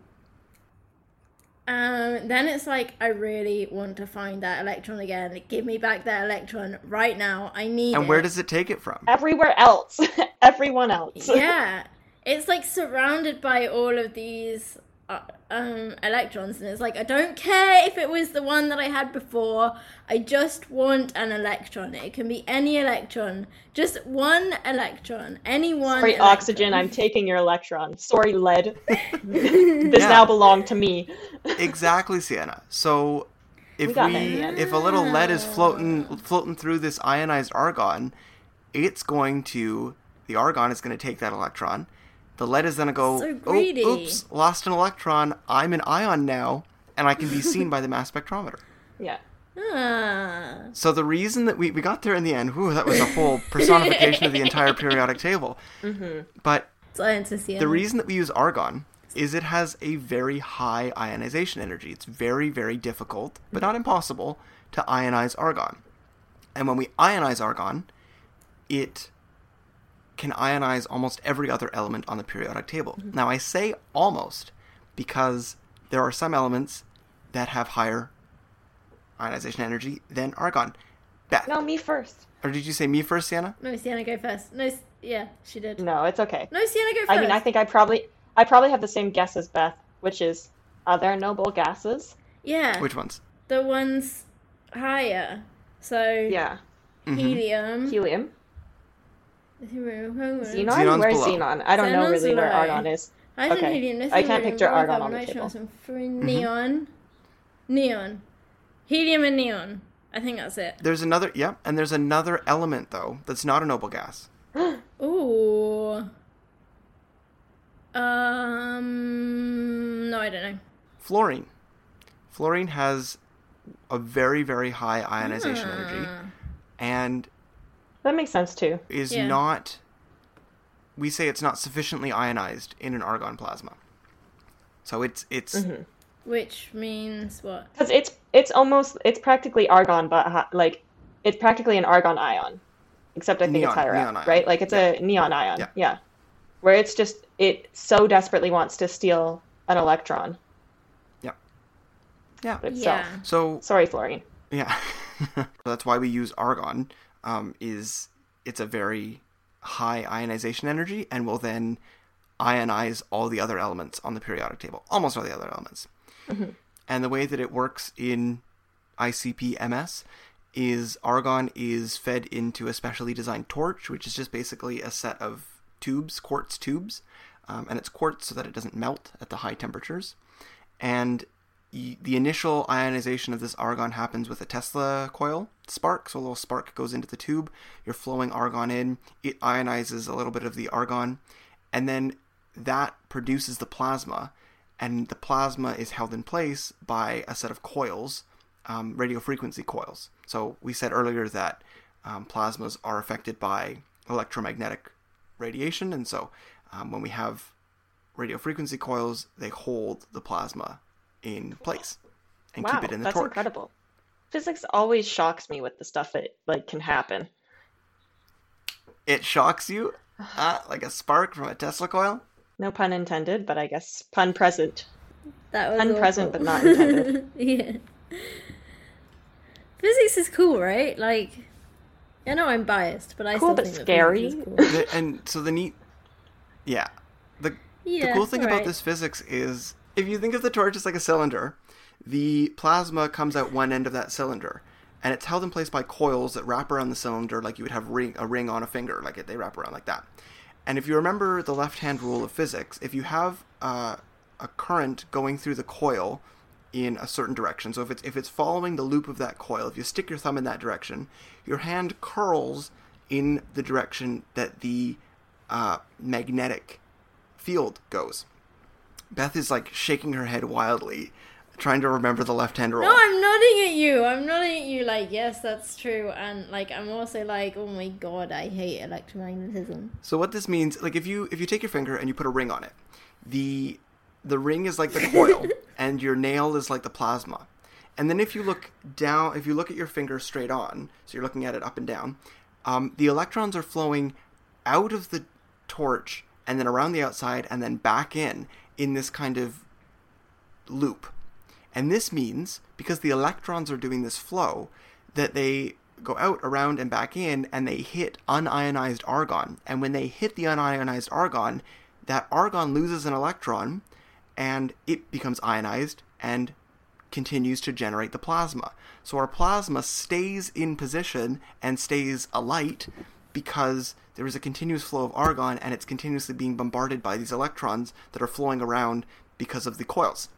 Um, then it's like I really want to find that electron again. Give me back that electron right now. I need And it. where does it take it from? Everywhere else, everyone else. yeah, it's like surrounded by all of these uh, um, electrons, and it's like I don't care if it was the one that I had before. I just want an electron. It can be any electron, just one electron, any one. Sorry, electron. oxygen, I'm taking your electron. Sorry, lead. this Yeah. now belonged to me. exactly, Sienna. So if We we, got that in the end. if a little lead is floating floating through this ionized argon, it's going to the argon is going to take that electron. The lead is going to go, So oh, greedy." oops, lost an electron. I'm an ion now, and I can be seen by the mass spectrometer. Yeah. Ah. So the reason that we, we got there in the end, whew, that was a whole personification of the entire periodic table. But Science is the the reason that we use argon is it has a very high ionization energy. It's very, very difficult, but not impossible, to ionize argon. And when we ionize argon, it can ionize almost every other element on the periodic table. Mm-hmm. Now, I say almost because there are some elements that have higher ionization energy than argon. Beth, No, me first. or did you say me first, Sienna? No, Sienna, go first. No, yeah, she did. No, it's okay. No, Sienna, go first. I mean, I think I probably, I probably have the same guess as Beth, which is other noble gases. Yeah, Which ones? the ones higher. So Yeah. Mm-hmm. helium. Helium. Xenon. Xenon? Xenon's Where's below. xenon? I don't know really where low. argon is. Hydrogen, Okay. helium, I can't picture boron, argon on the nitrogen, table. sulfur, neon. Neon. Helium and neon. I think that's it. There's another, yeah, and there's another element though that's not a noble gas. Ooh. Um. No, I don't know. Fluorine. Fluorine has a very, very high ionization energy and That makes sense too. is Yeah. not. We say it's not sufficiently ionized in an argon plasma. So it's it's mm-hmm. Which means what? Because it's it's almost it's practically argon, but ha- like it's practically an argon ion, except I think Neon- it's higher neon up, ion. right? Like it's a neon ion. Yeah. Yeah. Where it's just it so desperately wants to steal an electron yeah yeah. itself. Yeah. So Sorry, fluorine. Yeah. That's why we use argon. Um, is it's a very high ionization energy and will then ionize all the other elements on the periodic table, almost all the other elements. And the way that it works in ICP-MS is argon is fed into a specially designed torch, which is just basically a set of tubes, quartz tubes, um, and it's quartz so that it doesn't melt at the high temperatures. And the initial ionization of this argon happens with a Tesla coil spark. So a little spark goes into the tube. You're flowing argon in. It ionizes a little bit of the argon, and then that produces the plasma. And the plasma is held in place by a set of coils, um, radio frequency coils. So we said earlier that um, plasmas are affected by electromagnetic radiation, and so um, when we have radio frequency coils, they hold the plasma in place and Wow, keep it in the that's torch. incredible. Physics always shocks me with the stuff that like can happen. It shocks you, uh, like a spark from a Tesla coil. No pun intended, but I guess pun present. That was Unpresent, awful. but not intended. yeah. Physics is cool, right? Like, I know I'm biased, but I Cool, still but think that scary. is cool. The- and so the neat, yeah, the Yeah, the cool thing about this physics is if you think of the torch as like a cylinder, the plasma comes out one end of that cylinder, and it's held in place by coils that wrap around the cylinder like you would have ring a ring on a finger, like they wrap around like that. And if you remember the left-hand rule of physics, if you have uh, a current going through the coil in a certain direction, so if it's if it's following the loop of that coil, if you stick your thumb in that direction, your hand curls in the direction that the uh, magnetic field goes. Beth is like shaking her head wildly, trying to remember the left-hand rule. No, I'm nodding at you. I'm nodding at you like, yes, that's true. And like, I'm also like, oh my god, I hate electromagnetism. So what this means, like if you if you take your finger and you put a ring on it, the the ring is like the coil, and your nail is like the plasma. And then if you look down, if you look at your finger straight on, so you're looking at it up and down, um, the electrons are flowing out of the torch and then around the outside and then back in in this kind of loop. And this means, because the electrons are doing this flow, that they go out, around, and back in, and they hit unionized argon. And when they hit the unionized argon, that argon loses an electron and it becomes ionized and continues to generate the plasma. So our plasma stays in position and stays alight because there is a continuous flow of argon and it's continuously being bombarded by these electrons that are flowing around because of the coils.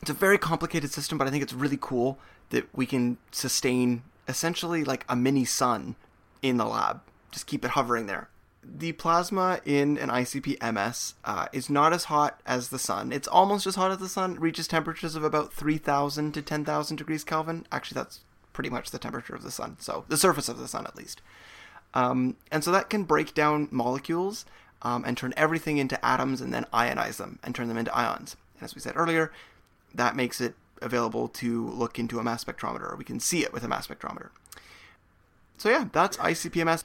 It's a very complicated system, but I think it's really cool that we can sustain essentially like a mini sun in the lab. Just keep it hovering there. The plasma in an ICP MS uh, is not as hot as the sun. It's almost as hot as the sun. It reaches temperatures of about 3,000 to 10,000 degrees Kelvin. Actually, that's pretty much the temperature of the sun. So, the surface of the sun, at least. Um, and so that can break down molecules um, and turn everything into atoms and then ionize them and turn them into ions. And as we said earlier, that makes it available to look into a mass spectrometer, we can see it with a mass spectrometer. So yeah, that's ICP-MS.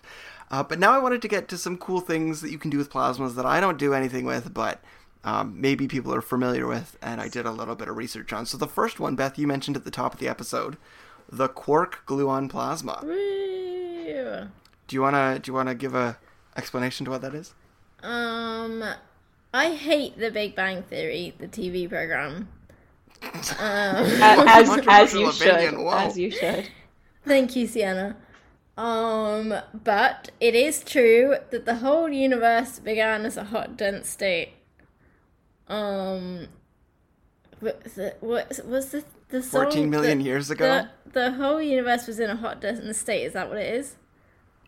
Uh, but now I wanted to get to some cool things that you can do with plasmas that I don't do anything with, but um, maybe people are familiar with, and I did a little bit of research on. So the first one, Beth, you mentioned at the top of the episode, the quark gluon plasma. Do you wanna do you wanna give a explanation to what that is? Um, I hate The Big Bang Theory, the TV program. as as you should, whoa. as you should. Thank you, Sienna. Um, but it is true that the whole universe began as a hot, dense state. Um, what the, what was the the song? 14 million the, years ago? The, the whole universe was in a hot, dense state. Is that what it is?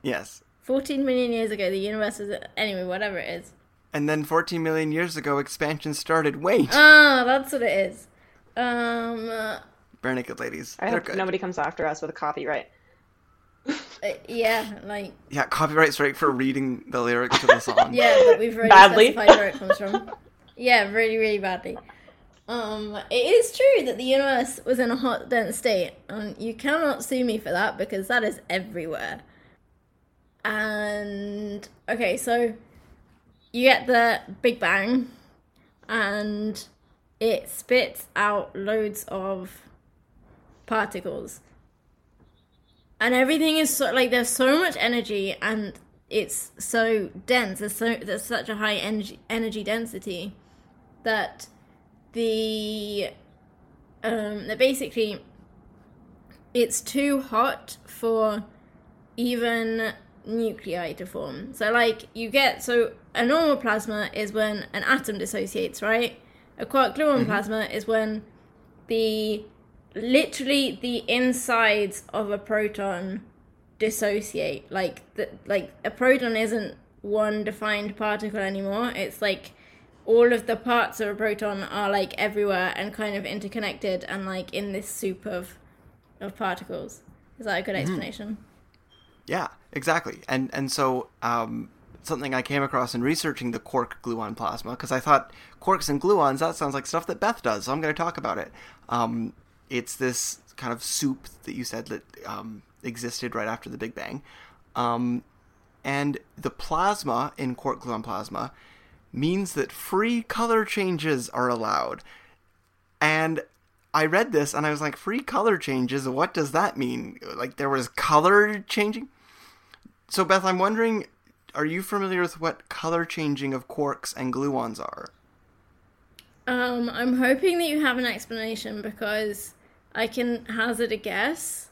Yes. 14 million years ago, the universe was anyway, whatever it is. And then 14 million years ago, expansion started. Wait, Ah, that's what it is. Um, uh, Barenaked Ladies. I They're hope good. nobody comes after us with a copyright. uh, yeah, like Yeah, copyright strike for reading the lyrics to the song. Yeah, but we've already Badly. specified where it comes from. Yeah, really, really badly. Um, it is true that the universe was in a hot, dense state, and you cannot sue me for that because that is everywhere. And okay, so you get the Big Bang, and it spits out loads of particles. And everything is so like there's so much energy and it's so dense. There's so there's such a high energy energy density that the um that basically it's too hot for even nuclei to form so like you get so a normal plasma is when an atom dissociates right? A quark gluon mm-hmm. plasma is when the literally the insides of a proton dissociate. Like the, like a proton isn't one defined particle anymore. It's like all of the parts of a proton are like everywhere and kind of interconnected and like in this soup of of particles. Is that a good mm-hmm. explanation Yeah, exactly. And and so um, something I came across in researching the quark gluon plasma because I thought quarks and gluons that sounds like stuff that Beth does, so I'm going to talk about it. Um, it's this kind of soup that you said that um, existed right after the Big Bang, um, and the plasma in quark gluon plasma means that free color changes are allowed. And I read this and I was like, free color changes? What does that mean? Like there was color changing? So, Beth, I'm wondering, are you familiar with what color changing of quarks and gluons are? um i'm hoping that you have an explanation because i can hazard a guess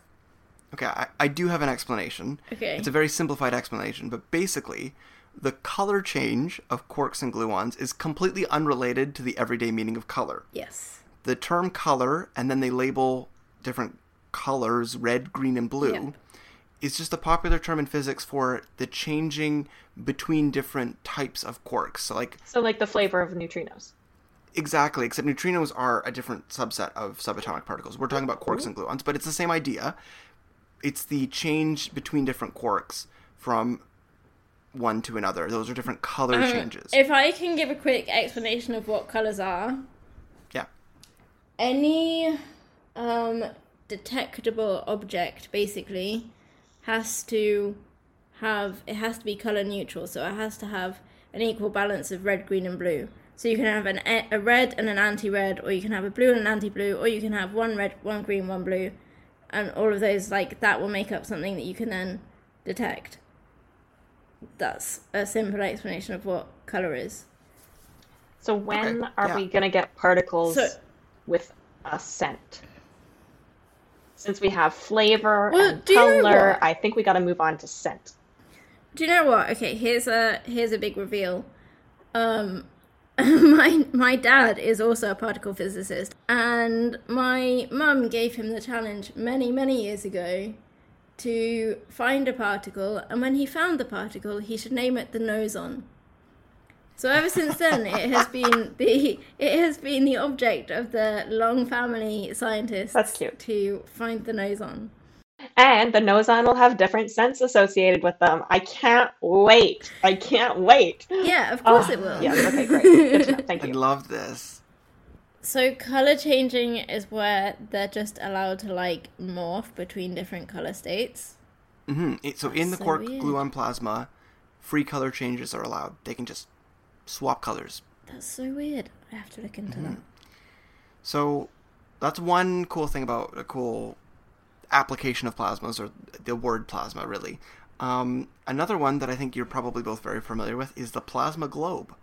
Okay, I, I do have an explanation. Okay. It's a very simplified explanation, but basically, the color change of quarks and gluons is completely unrelated to the everyday meaning of color. yes The term color, and then they label different colors red, green, and blue. Yep. is just a popular term in physics for the changing between different types of quarks. So, like, So like the flavor of neutrinos. exactly, except neutrinos are a different subset of subatomic particles. We're talking about quarks and gluons, but it's the same idea. It's the change between different quarks from one to another. Those are different color uh, changes. If I can give a quick explanation of what colors are, any um, detectable object basically has to have it has to be color neutral, so it has to have an equal balance of red, green, and blue. So you can have an a red and an anti-red, or you can have a blue and an anti-blue, or you can have one red, one green, one blue, and all of those like that will make up something that you can then detect. That's a simple explanation of what color is. So when Okay, are yeah. we gonna get particles So- with a scent? Since we have flavor Well, and do you know color. I think we got to move on to scent. Do you know what? Okay, here's a here's a big reveal. Um, my my dad is also a particle physicist, and my mum gave him the challenge many many years ago to find a particle, and when he found the particle, he should name it the noson. So ever since then, it has been the it has been the object of the Long family scientists. That's cute. To find the noson. And the noson will have different scents associated with them. I can't wait. I can't wait. Yeah, of course Oh, it will. Yeah. okay, great. Good to know. Thank I you. love this. So color changing is where they're just allowed to like morph between different color states. hmm so in the so quark weird. gluon plasma, free color changes are allowed. They can just swap colors. That's so weird. I have to look into Mm-hmm. that. So that's one cool thing about a cool application of plasmas, or the word plasma, really. Um, another one that I think you're probably both very familiar with is the plasma globe.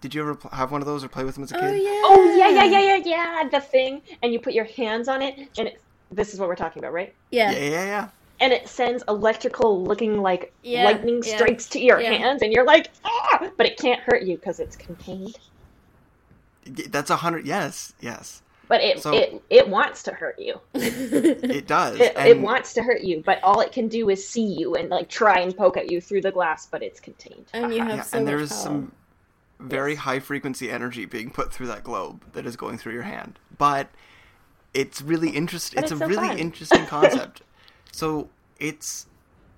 Did you ever pl- have one of those or play with them as a kid? Oh yeah. Oh yeah, yeah, yeah, yeah, yeah. The thing, and you put your hands on it, and it, this is what we're talking about, right? Yeah. Yeah, yeah, yeah. And it sends electrical looking like Yeah, lightning yeah, strikes to your yeah. hands, and you're like, ah! But it can't hurt you because it's contained. That's a hundred. Yes, yes, But it So- it it wants to hurt you. it does. It, and it wants to hurt you, but all it can do is see you and like try and poke at you through the glass, but it's contained. And you have yeah, so and there is power. some very high frequency energy being put through that globe that is going through your hand. But it's really interesting. It's, it's a so really fun. interesting concept. so it's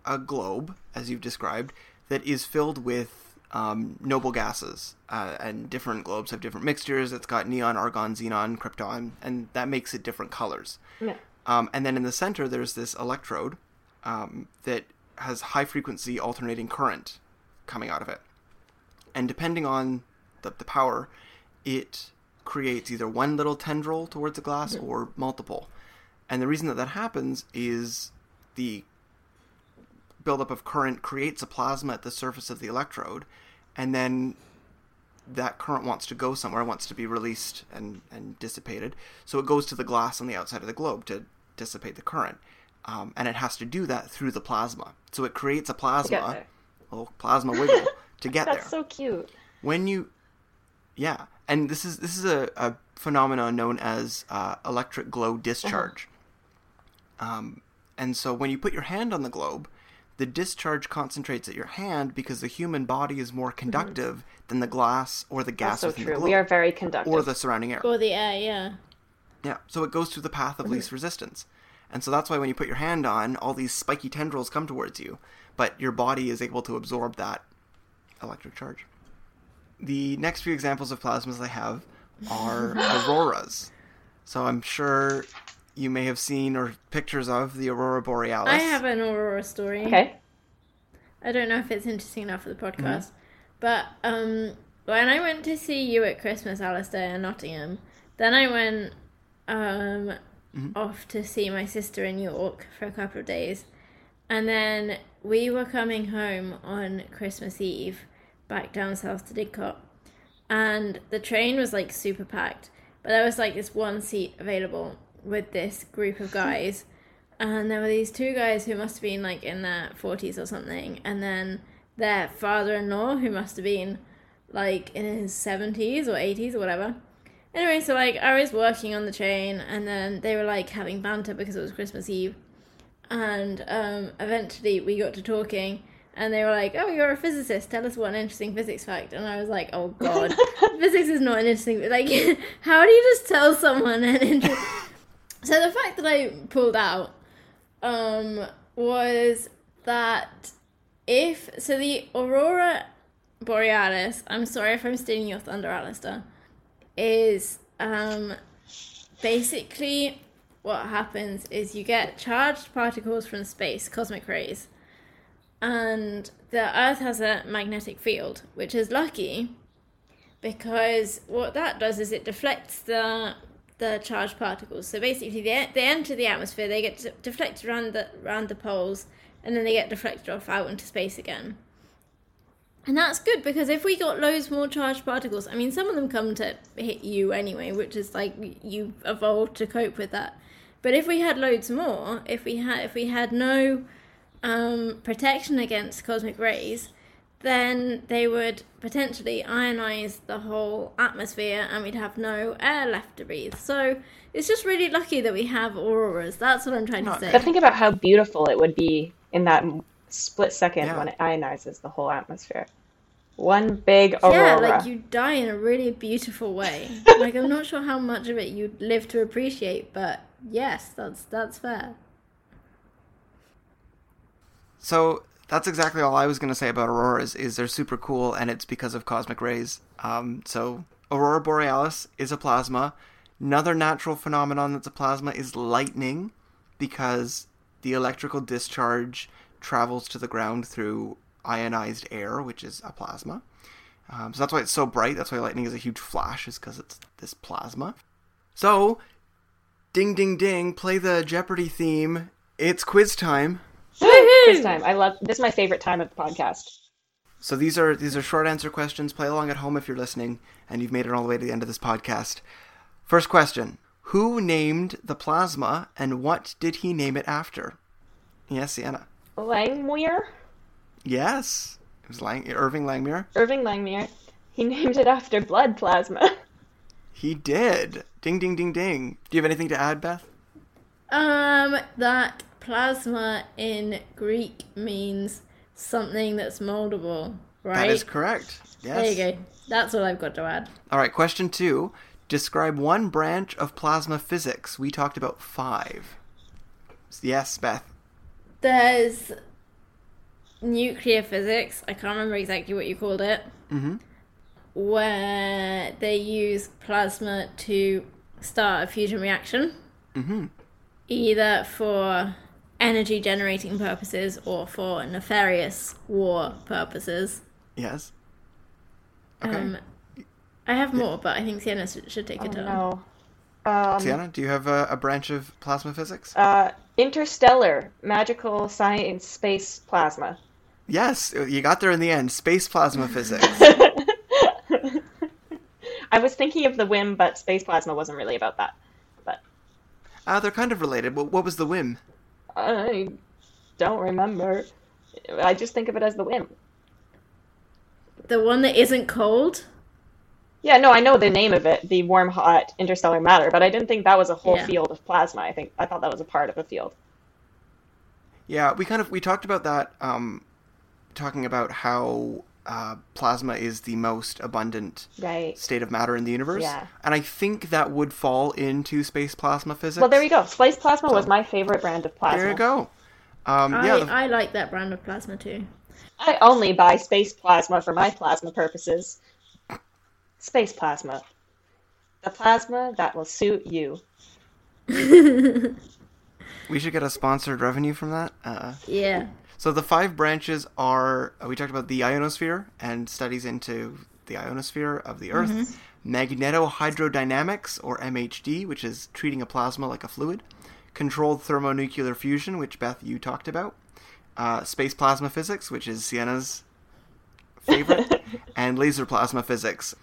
a globe, as you've described, that is filled with um, noble gases, uh, and different globes have different mixtures. It's got neon, argon, xenon, krypton, and that makes it different colors. Yeah. Um, and then in the center, there's this electrode um, that has high frequency alternating current coming out of it. And depending on the, the power, it creates either one little tendril towards the glass or multiple. And the reason that that happens is the buildup of current creates a plasma at the surface of the electrode, and then that current wants to go somewhere, wants to be released and, and dissipated. So it goes to the glass on the outside of the globe to dissipate the current. Um, and it has to do that through the plasma. So it creates a plasma, little plasma wiggle to get That's there. That's so cute. when you, yeah, and this is this is a, a phenomenon known as uh, electric glow discharge. Um, and so when you put your hand on the globe, the discharge concentrates at your hand because the human body is more mhm. conductive than the glass or the gas That's so within true. the We are very conductive. or the surrounding air. or the air. Yeah. Yeah, so it goes through the path of mm-hmm. least resistance. And so that's why when you put your hand on, all these spiky tendrils come towards you, but your body is able to absorb that electric charge. The next few examples of plasmas I have are auroras. So I'm sure you may have seen or pictures of the aurora borealis. I have an aurora story. okay. I don't know if it's interesting enough for the Mm-hmm. podcast, but um, when I went to see you at Christmas, Alistair, in Nottingham, then I went um, Mm-hmm. off to see my sister in York for a couple of days, and then we were coming home on Christmas Eve back down south to Didcot, and the train was like super packed, but there was like this one seat available with this group of guys. And there were these two guys who must have been like in their 40s or something, and then their father in law who must have been like in his 70s or 80s or whatever. Anyway, so like I was working on the train, and then they were like having banter because it was Christmas Eve. And um, eventually we got to talking, and they were like, Oh, you're a physicist, tell us one interesting physics fact. And I was like, Oh god, physics is not an interesting. Like, how do you just tell someone an interesting. So the fact that I pulled out um, was that if so, the aurora borealis. I'm sorry if I'm stealing your thunder, Alistair. Is um, basically, what happens is you get charged particles from space, cosmic rays, and the Earth has a magnetic field, which is lucky because what that does is it deflects the the charged particles. So basically, they, they enter the atmosphere, they get de- deflected around the around the poles, and then they get deflected off out into space again. And that's good because if we got loads more charged particles, I mean, some of them come to hit you anyway, which is like you evolved to cope with that. But if we had loads more, if we had if we had no um, protection against cosmic rays, then they would potentially ionize the whole atmosphere and we'd have no air left to breathe. So it's just really lucky that we have auroras. That's what I'm trying to say. But think about how beautiful it would be in that split second Yeah. when it ionizes the whole atmosphere. One big aurora. Yeah, like you die in a really beautiful way. like I'm not sure how much of it you'd live to appreciate, but yes, that's that's fair. So that's exactly all I was going to say about auroras. Is they're super cool, and it's because of cosmic rays. Um, so aurora borealis is a plasma. Another natural phenomenon that's a plasma is lightning, because the electrical discharge travels to the ground through ionized air, which is a plasma. Um, so that's why it's so bright. That's why lightning is a huge flash, is because it's this plasma. So, ding, ding, ding, play the Jeopardy theme. It's quiz time. Quiz time. I love this is my favorite time of the podcast. So these are these are short answer questions. Play along at home if you're listening and you've made it all the way to the end of this podcast. First question: Who named the plasma and what did he name it after? Yes, Sienna. Langmuir? Yes, it was Lang- Irving Langmuir. Irving Langmuir. He named it after blood plasma. He did. Ding, ding, ding, ding. Do you have anything to add, Beth? Um, that plasma in Greek means something that's moldable, right? That is correct. Yes. There you go. That's all I've got to add. All right. Question two: Describe one branch of plasma physics. We talked about five. Yes, Beth. There's nuclear physics. I can't remember exactly what you called it. Mm-hmm. Where they use plasma to start a fusion reaction, Mm-hmm. either for energy generating purposes or for nefarious war purposes. Yes. Okay. Um, I have more, but I think Sienna should, should take a Oh, turn. no. Um, Sienna, do you have a, a branch of plasma physics? uh, interstellar, magical science, space plasma. yes, you got there in the end. Space plasma physics. I was thinking of the WHIM, but space plasma wasn't really about that. But Ah, they're kind of related. What, what was the WHIM? I don't remember. I just think of it as the WHIM. The one that isn't cold? Yeah, no, I know the name of it, the warm, hot interstellar matter, but I didn't think that was a whole Yeah. field of plasma. I think I thought that was a part of a field. Yeah, we kind of we talked about that. Um, talking about how uh, plasma is the most abundant Right. state of matter in the universe. Yeah. And I think that would fall into space plasma physics. Well, there you go. Space plasma was my favorite brand of plasma. There you go. Um, I, yeah, the- I like that brand of plasma too. I only buy space plasma for my plasma purposes. Space plasma. The plasma that will suit you. we should get a sponsored revenue from that. Uh, Yeah. So the five branches are uh, we talked about the ionosphere and studies into the ionosphere of the Earth, magnetohydrodynamics or MHD, which is treating a plasma like a fluid, controlled thermonuclear fusion, which Beth you talked about, uh, space plasma physics, which is Sienna's favorite, and laser plasma physics.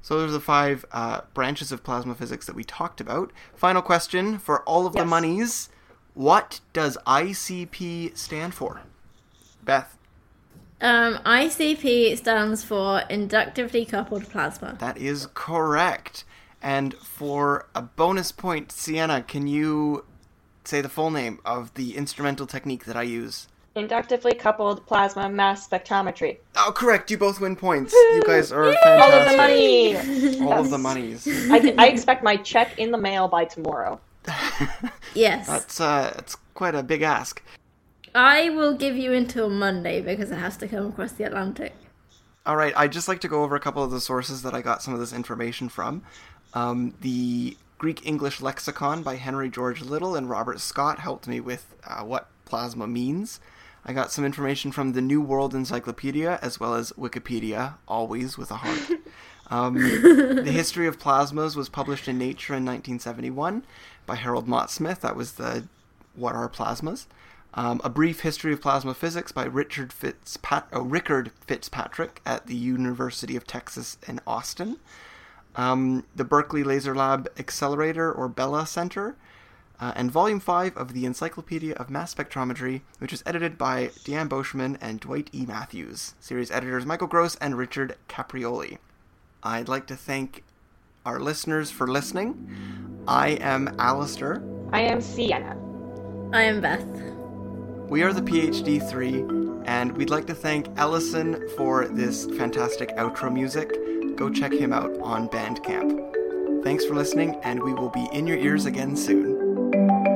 So those are the five uh, branches of plasma physics that we talked about. Final question for all of the monies: What does ICP stand for? Beth, Um, ICP stands for inductively coupled plasma. that is correct. And for a bonus point, Sienna, can you say the full name of the instrumental technique that I use? Inductively coupled plasma mass spectrometry. Oh, correct. You both win points. You guys are fantastic. All of the money! All of the monies. I, I expect my check in the mail by tomorrow. Yes. That's uh, that's quite a big ask. I will give you until Monday because it has to come across the Atlantic. All right, I'd just like to go over a couple of the sources that I got some of this information from. Um, the Greek English Lexicon by Henry George Liddell and Robert Scott helped me with uh, what plasma means. I got some information from the New World Encyclopedia as well as Wikipedia, always with a heart. Um, the History of Plasmas was published in Nature in 1971 by Harold Mott Smith. That was the What Are Plasmas? Um, a Brief History of Plasma Physics by Richard Fitzpat- oh, Rickard Fitzpatrick at the University of Texas in Austin. Um, the Berkeley Laser Lab Accelerator or BELLA Center, uh, and Volume 5 of the Encyclopedia of Mass Spectrometry, which is edited by Diane Beauchemin and Dwight E. Matthews. Series editors Michael Gross and Richard Caprioli. I'd like to thank our listeners for listening. I am Alistair. I am Sienna. I am Beth. We are the PhD 3, and we'd like to thank Ellison for this fantastic outro music. Go check him out on Bandcamp. Thanks for listening, and we will be in your ears again soon.